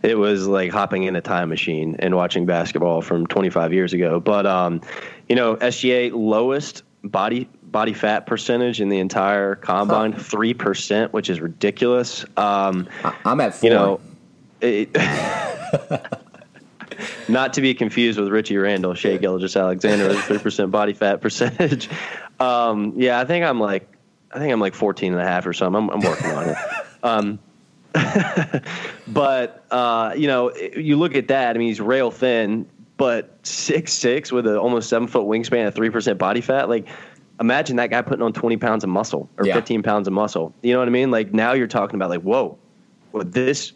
it was like hopping in a time machine and watching basketball from 25 years ago. But um, you know, SGA lowest body body fat percentage in the entire combine, three percent, which is ridiculous. Um, I'm at four. You know, it, not to be confused with Richie Randall, Shai Gilgeous-Alexander, three percent body fat percentage. Um, yeah, I think I'm like, I think I'm like 14 and a half or something. I'm, I'm working on it. Um, but uh, you know, you look at that. I mean, he's rail thin, but six six with an almost seven foot wingspan at three percent body fat. Like, imagine that guy putting on twenty pounds of muscle or yeah. fifteen pounds of muscle. You know what I mean? Like now you're talking about like, whoa, well, this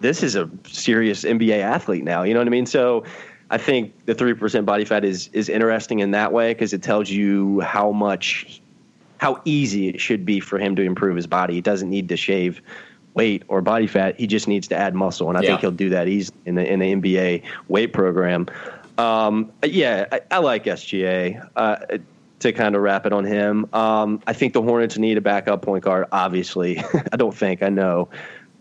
this is a serious NBA athlete now. You know what I mean? So. I think the three percent body fat is is interesting in that way because it tells you how much, how easy it should be for him to improve his body. He doesn't need to shave weight or body fat. He just needs to add muscle, and I yeah. think he'll do that easily in the in the NBA weight program. Um, yeah, I, I, like SGA. Uh, to kind of wrap it on him, um, I think the Hornets need a backup point guard. Obviously, I don't think I know.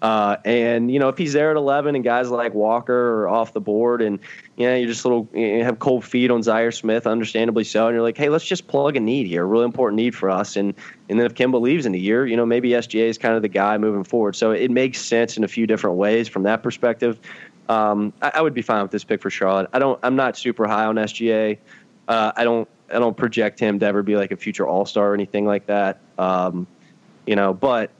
Uh, and you know, if he's there at 11 and guys like Walker are off the board, and you know, you're just a little you have cold feet on Zhaire Smith, understandably so, and you're like, hey, let's just plug a need here, a really important need for us. And and then if Kemba leaves in a year, you know, maybe SGA is kind of the guy moving forward. So it makes sense in a few different ways from that perspective. Um, I, I, would be fine with this pick for Charlotte. I don't. I'm not super high on SGA. Uh, I don't. I don't project him to ever be like a future All Star or anything like that. Um, you know, but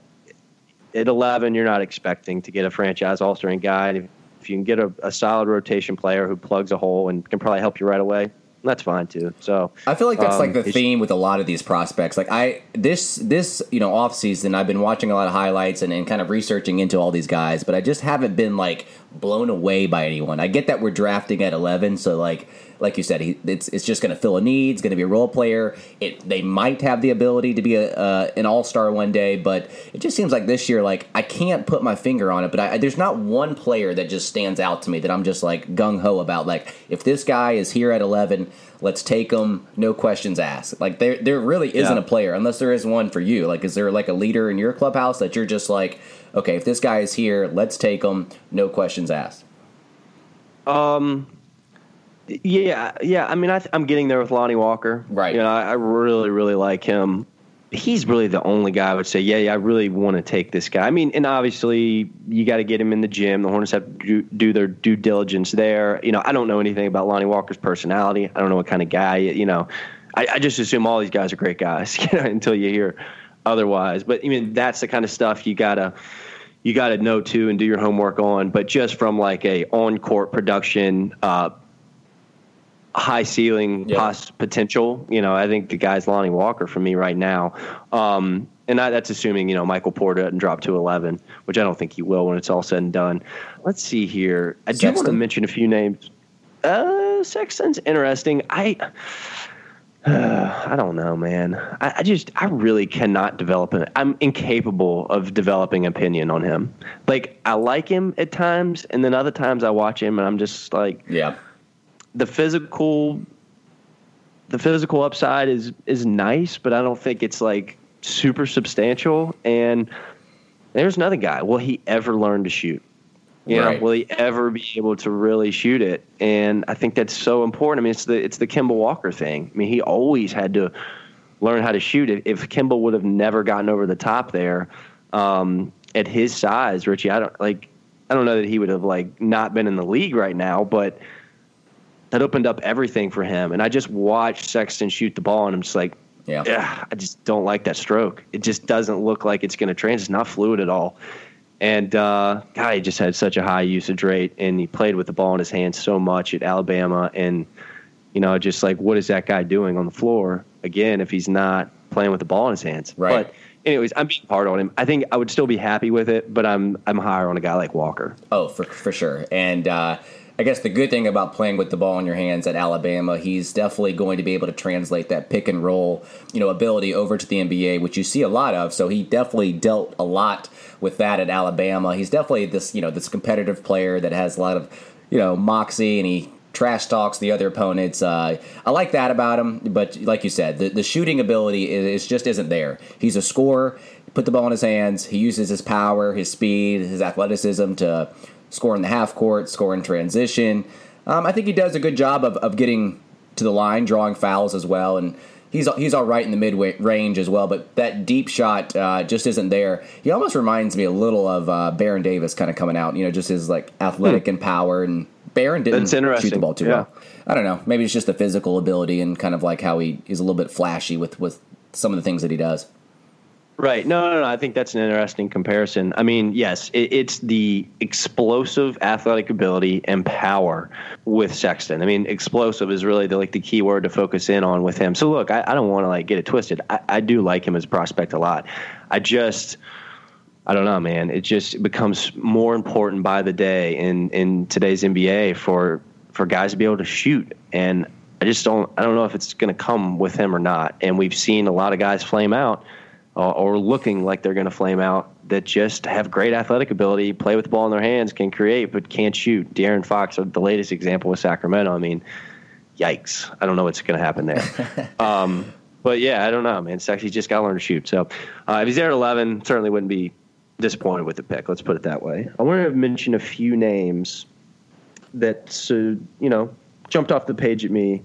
at 11, you're not expecting to get a franchise star guy. If, if you can get a, a solid rotation player who plugs a hole and can probably help you right away, that's fine too. So I feel like that's um, like the theme with a lot of these prospects. Like I this this you know off season, I've been watching a lot of highlights and, and kind of researching into all these guys, but I just haven't been like blown away by anyone. I get that we're drafting at eleven, so like like you said, he, it's it's just going to fill a need. It's going to be a role player. It they might have the ability to be a uh, an all star one day, but it just seems like this year, like I can't put my finger on it. But I, there's not one player that just stands out to me that I'm just like gung ho about. Like if this guy is here at 11, let's take him, no questions asked. Like there there really isn't yeah. a player unless there is one for you. Like is there like a leader in your clubhouse that you're just like, okay, if this guy is here, let's take him, no questions asked. Um yeah, yeah. I mean, I am getting there with Lonnie Walker. Right. You know, I, I, really, really like him. He's really the only guy I would say, yeah, yeah I really want to take this guy. I mean, and obviously you got to get him in the gym. The Hornets have to do, do, their due diligence there. You know, I don't know anything about Lonnie Walker's personality. I don't know what kind of guy. You know, I, I just assume all these guys are great guys you know, until you hear otherwise. But I mean, that's the kind of stuff you gotta you got to know too and do your homework on. But just from like a on court production. Uh, high ceiling yeah. potential. You know, I think the guy's Lonnie Walker for me right now. Um, and that, that's assuming, you know, Michael Porter doesn't drop to 11, which I don't think he will when it's all said and done. Let's see here. I Sexton. do want to mention a few names. Uh, Sexton's interesting. I. I don't know, man. I, I, just, I really cannot develop an. I'm incapable of developing opinion on him. Like, I like him at times, and then other times I watch him, and I'm just like, yeah, the physical, the physical upside is is nice, but I don't think it's like super substantial. And there's another guy. Will he ever learn to shoot? You right. know, will he ever be able to really shoot it? And I think that's so important. I mean, it's the it's the Kemba Walker thing. I mean, he always had to learn how to shoot it. If Kemba would have never gotten over the top there, um, at his size, Richie, I don't like. I don't know that he would have like not been in the league right now, but that opened up everything for him. And I just watched Sexton shoot the ball, and I'm just like, yeah, I just don't like that stroke. It just doesn't look like it's going to transit. It's not fluid at all. And uh, God, he just had such a high usage rate, and he played with the ball in his hands so much at Alabama. And you know, just like what is that guy doing on the floor again if he's not playing with the ball in his hands? Right. But anyways, I'm being hard on him. I think I would still be happy with it, but I'm I'm higher on a guy like Walker. Oh, for for sure. And uh, I guess the good thing about playing with the ball in your hands at Alabama, he's definitely going to be able to translate that pick and roll, you know, ability over to the NBA, which you see a lot of. So he definitely dealt a lot with that at Alabama. He's definitely this, you know, this competitive player that has a lot of, you know, moxie and he trash talks the other opponents. Uh, I like that about him, but like you said, the, the shooting ability is, is, just isn't there. He's a scorer. Put the ball in his hands. He uses his power, his speed, his athleticism to score in the half court, score in transition. Um, I think he does a good job of, of getting to the line, drawing fouls as well, and he's he's all right in the mid range as well. But that deep shot uh, just isn't there. He almost reminds me a little of uh, Baron Davis, kind of coming out. You know, just his like athletic hmm. and power. And Baron didn't shoot the ball too yeah. well. I don't know. Maybe it's just the physical ability and kind of like how he is a little bit flashy with with some of the things that he does. Right. No, no, no. I think that's an interesting comparison. I mean, yes, it, it's the explosive athletic ability and power with Sexton. I mean, explosive is really the, like the key word to focus in on with him. So look, I, I don't want to like get it twisted. I, I do like him as a prospect a lot. I just. I don't know, man. It just becomes more important by the day in, in today's NBA for for guys to be able to shoot. And I just don't I don't know if it's going to come with him or not. And we've seen a lot of guys flame out uh, or looking like they're going to flame out that just have great athletic ability, play with the ball in their hands, can create, but can't shoot. De'Aaron Fox, the latest example with Sacramento. I mean, yikes. I don't know what's going to happen there. um, but yeah, I don't know, man. Sexy just got to learn to shoot. So uh, if he's there at 11, certainly wouldn't be disappointed with the pick. Let's put it that way. I want to mention a few names that, so, you know, jumped off the page at me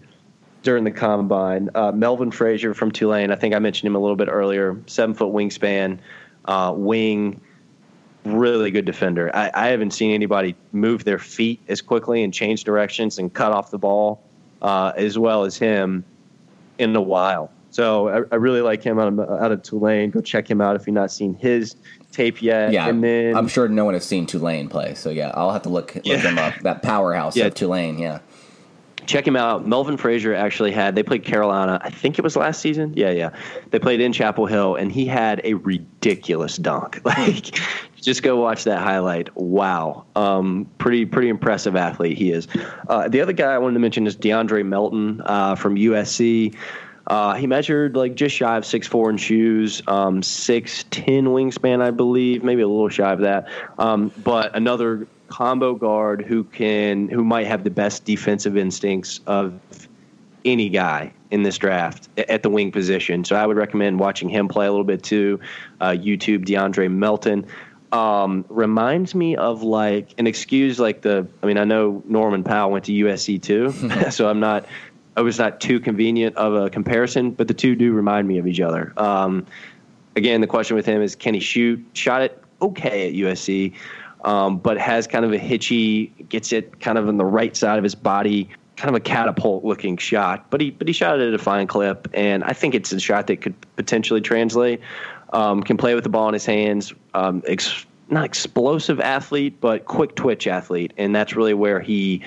during the combine. Uh, Melvin Frazier from Tulane, I think I mentioned him a little bit earlier. Seven foot wingspan, uh, wing, really good defender. I, I, haven't seen anybody move their feet as quickly and change directions and cut off the ball uh, as well as him in a while. So I, I, really like him out of, out of Tulane. Go check him out if you've not seen his tape yet. Yeah, and then, I'm sure no one has seen Tulane play. So yeah, I'll have to look look yeah. him up. That powerhouse yeah. of Tulane. Yeah check him out. Melvin Frazier actually had they played Carolina. I think it was last season. Yeah, yeah. They played in Chapel Hill, and he had a ridiculous dunk. Like, just go watch that highlight. Wow, um, pretty pretty impressive athlete he is. Uh, the other guy I wanted to mention is De'Anthony Melton uh, from USC. Uh, he measured like just shy of six four in shoes, um, six ten wingspan, I believe, maybe a little shy of that. Um, but another combo guard who can who might have the best defensive instincts of any guy in this draft at the wing position. So I would recommend watching him play a little bit too. Uh, YouTube De'Anthony Melton um, reminds me of like an excuse like the. I mean, I know Norman Powell went to USC too, so I'm not. I was not too convenient of a comparison, but the two do remind me of each other. Um, again, the question with him is, can he shoot? Shot it okay at USC um, but has kind of a hitchy, gets it kind of on the right side of his body, kind of a catapult looking shot. But he but he shot it at a fine clip, and I think it's a shot that could potentially translate. Um, can play with the ball in his hands. Um, ex- not explosive athlete, but quick twitch athlete, and that's really where he.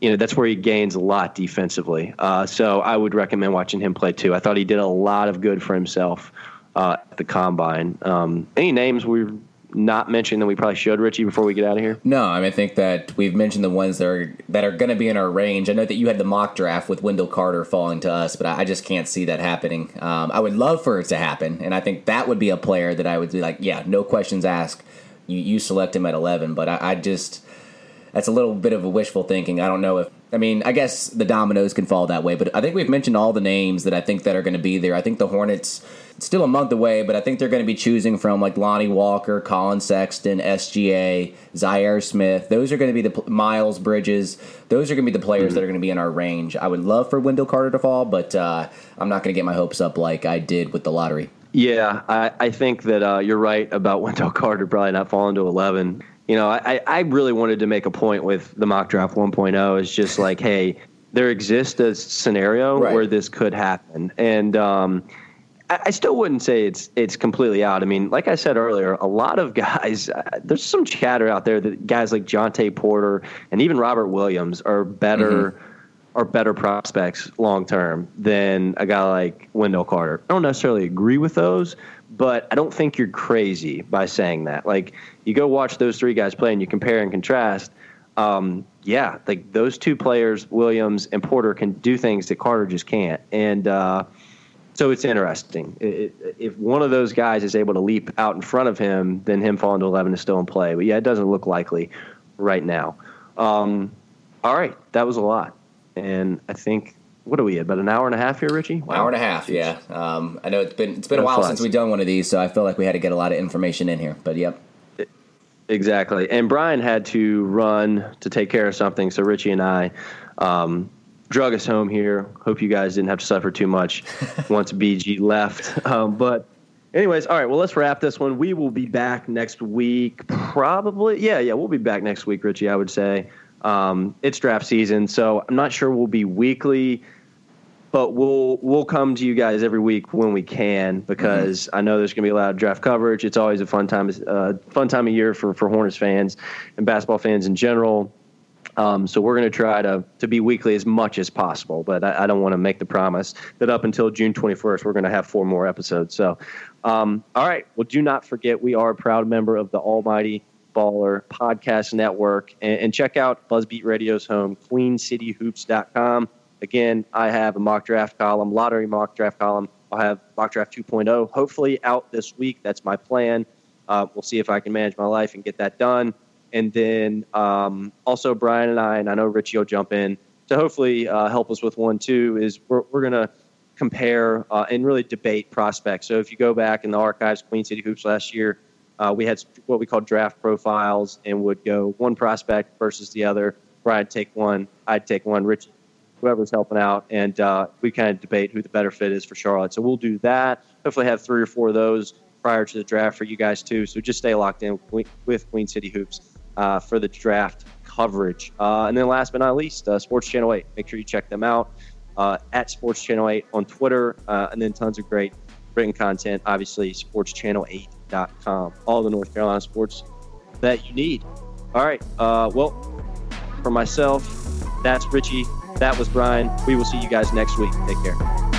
You know that's where he gains a lot defensively. Uh, so I would recommend watching him play too. I thought he did a lot of good for himself uh, at the combine. Um, any names we not mentioned that we probably should, Richie, before we get out of here? No, I mean I think that we've mentioned the ones that are that are going to be in our range. I know that you had the mock draft with Wendell Carter falling to us, but I, I just can't see that happening. Um, I would love for it to happen, and I think that would be a player that I would be like, yeah, no questions asked. You you select him at eleven, but I, I just that's a little bit of a wishful thinking. I don't know if I mean, I guess the dominoes can fall that way, but I think we've mentioned all the names that I think that are going to be there. I think the Hornets still a month away, but I think they're going to be choosing from like Lonnie Walker, Collin Sexton, SGA, Zhaire Smith. Those are going to be the Miles Bridges. Those are going to be the players mm-hmm. that are going to be in our range. I would love for Wendell Carter to fall, but uh, I'm not going to get my hopes up like I did with the lottery. Yeah, I, I think that uh, you're right about Wendell Carter probably not falling to 11 you know, I, I really wanted to make a point with the mock draft 1.0 is just like, hey, there exists a scenario right. where this could happen, and um, I, I, still wouldn't say it's it's completely out. I mean, like I said earlier, a lot of guys, uh, there's some chatter out there that guys like Jontay Porter and even Robert Williams are better. Mm-hmm. Are better prospects long term than a guy like Wendell Carter. I don't necessarily agree with those, but I don't think you're crazy by saying that. Like you go watch those three guys play and you compare and contrast. Um, yeah, like those two players, Williams and Porter, can do things that Carter just can't, and uh, so it's interesting. It, it, if one of those guys is able to leap out in front of him, then him falling to eleven is still in play. But yeah, it doesn't look likely right now. Um, all right, that was a lot, and I think what are we at? About an hour and a half here, Richie? Wow. Hour and a half, yeah. Um, I know it's been it's been a while since we've done one of these, so I feel like we had to get a lot of information in here. But yep. Exactly. And Brian had to run to take care of something, so Richie and I um, drug us home here. Hope you guys didn't have to suffer too much once BG left. Um, but, anyways, all right. Well, let's wrap this one. We will be back next week, probably. Yeah, yeah, we'll be back next week, Richie. I would say um, it's draft season, so I'm not sure we'll be weekly but we'll we'll come to you guys every week when we can because mm-hmm. I know there's going to be a lot of draft coverage. It's always a fun time uh, fun time of year for for Hornets fans and basketball fans in general. Um, so we're going to try to to be weekly as much as possible, but I, I don't want to make the promise that up until June 21st we're going to have four more episodes. So, um, all right. Well, do not forget we are a proud member of the Almighty Baller Podcast Network, and, and check out Buzzbeat Radio's home, QueenCityHoops.com. Again, I have a mock draft column, lottery mock draft column. I'll have mock draft 2.0 hopefully out this week. That's my plan. Uh, we'll see if I can manage my life and get that done. And then um, also Brian and I, and I know Richie will jump in to hopefully uh, help us with one too. Is we're we're gonna compare uh, and really debate prospects. So if you go back in the archives, Queen City Hoops last year, uh, we had what we call draft profiles and would go one prospect versus the other. Brian take one, I'd take one. Rich, whoever's helping out, and uh, we kind of debate who the better fit is for Charlotte. So we'll do that. Hopefully, have three or four of those prior to the draft for you guys too. So just stay locked in with Queen City Hoops uh, for the draft coverage. Uh, and then last but not least, uh, Sports Channel 8. Make sure you check them out uh, at Sports Channel 8 on Twitter, uh, and then tons of great written content. Obviously, SportsChannel8.com. All the North Carolina sports that you need. All right. Uh, well, for myself, that's Richie. That was Brian. We will see you guys next week. Take care.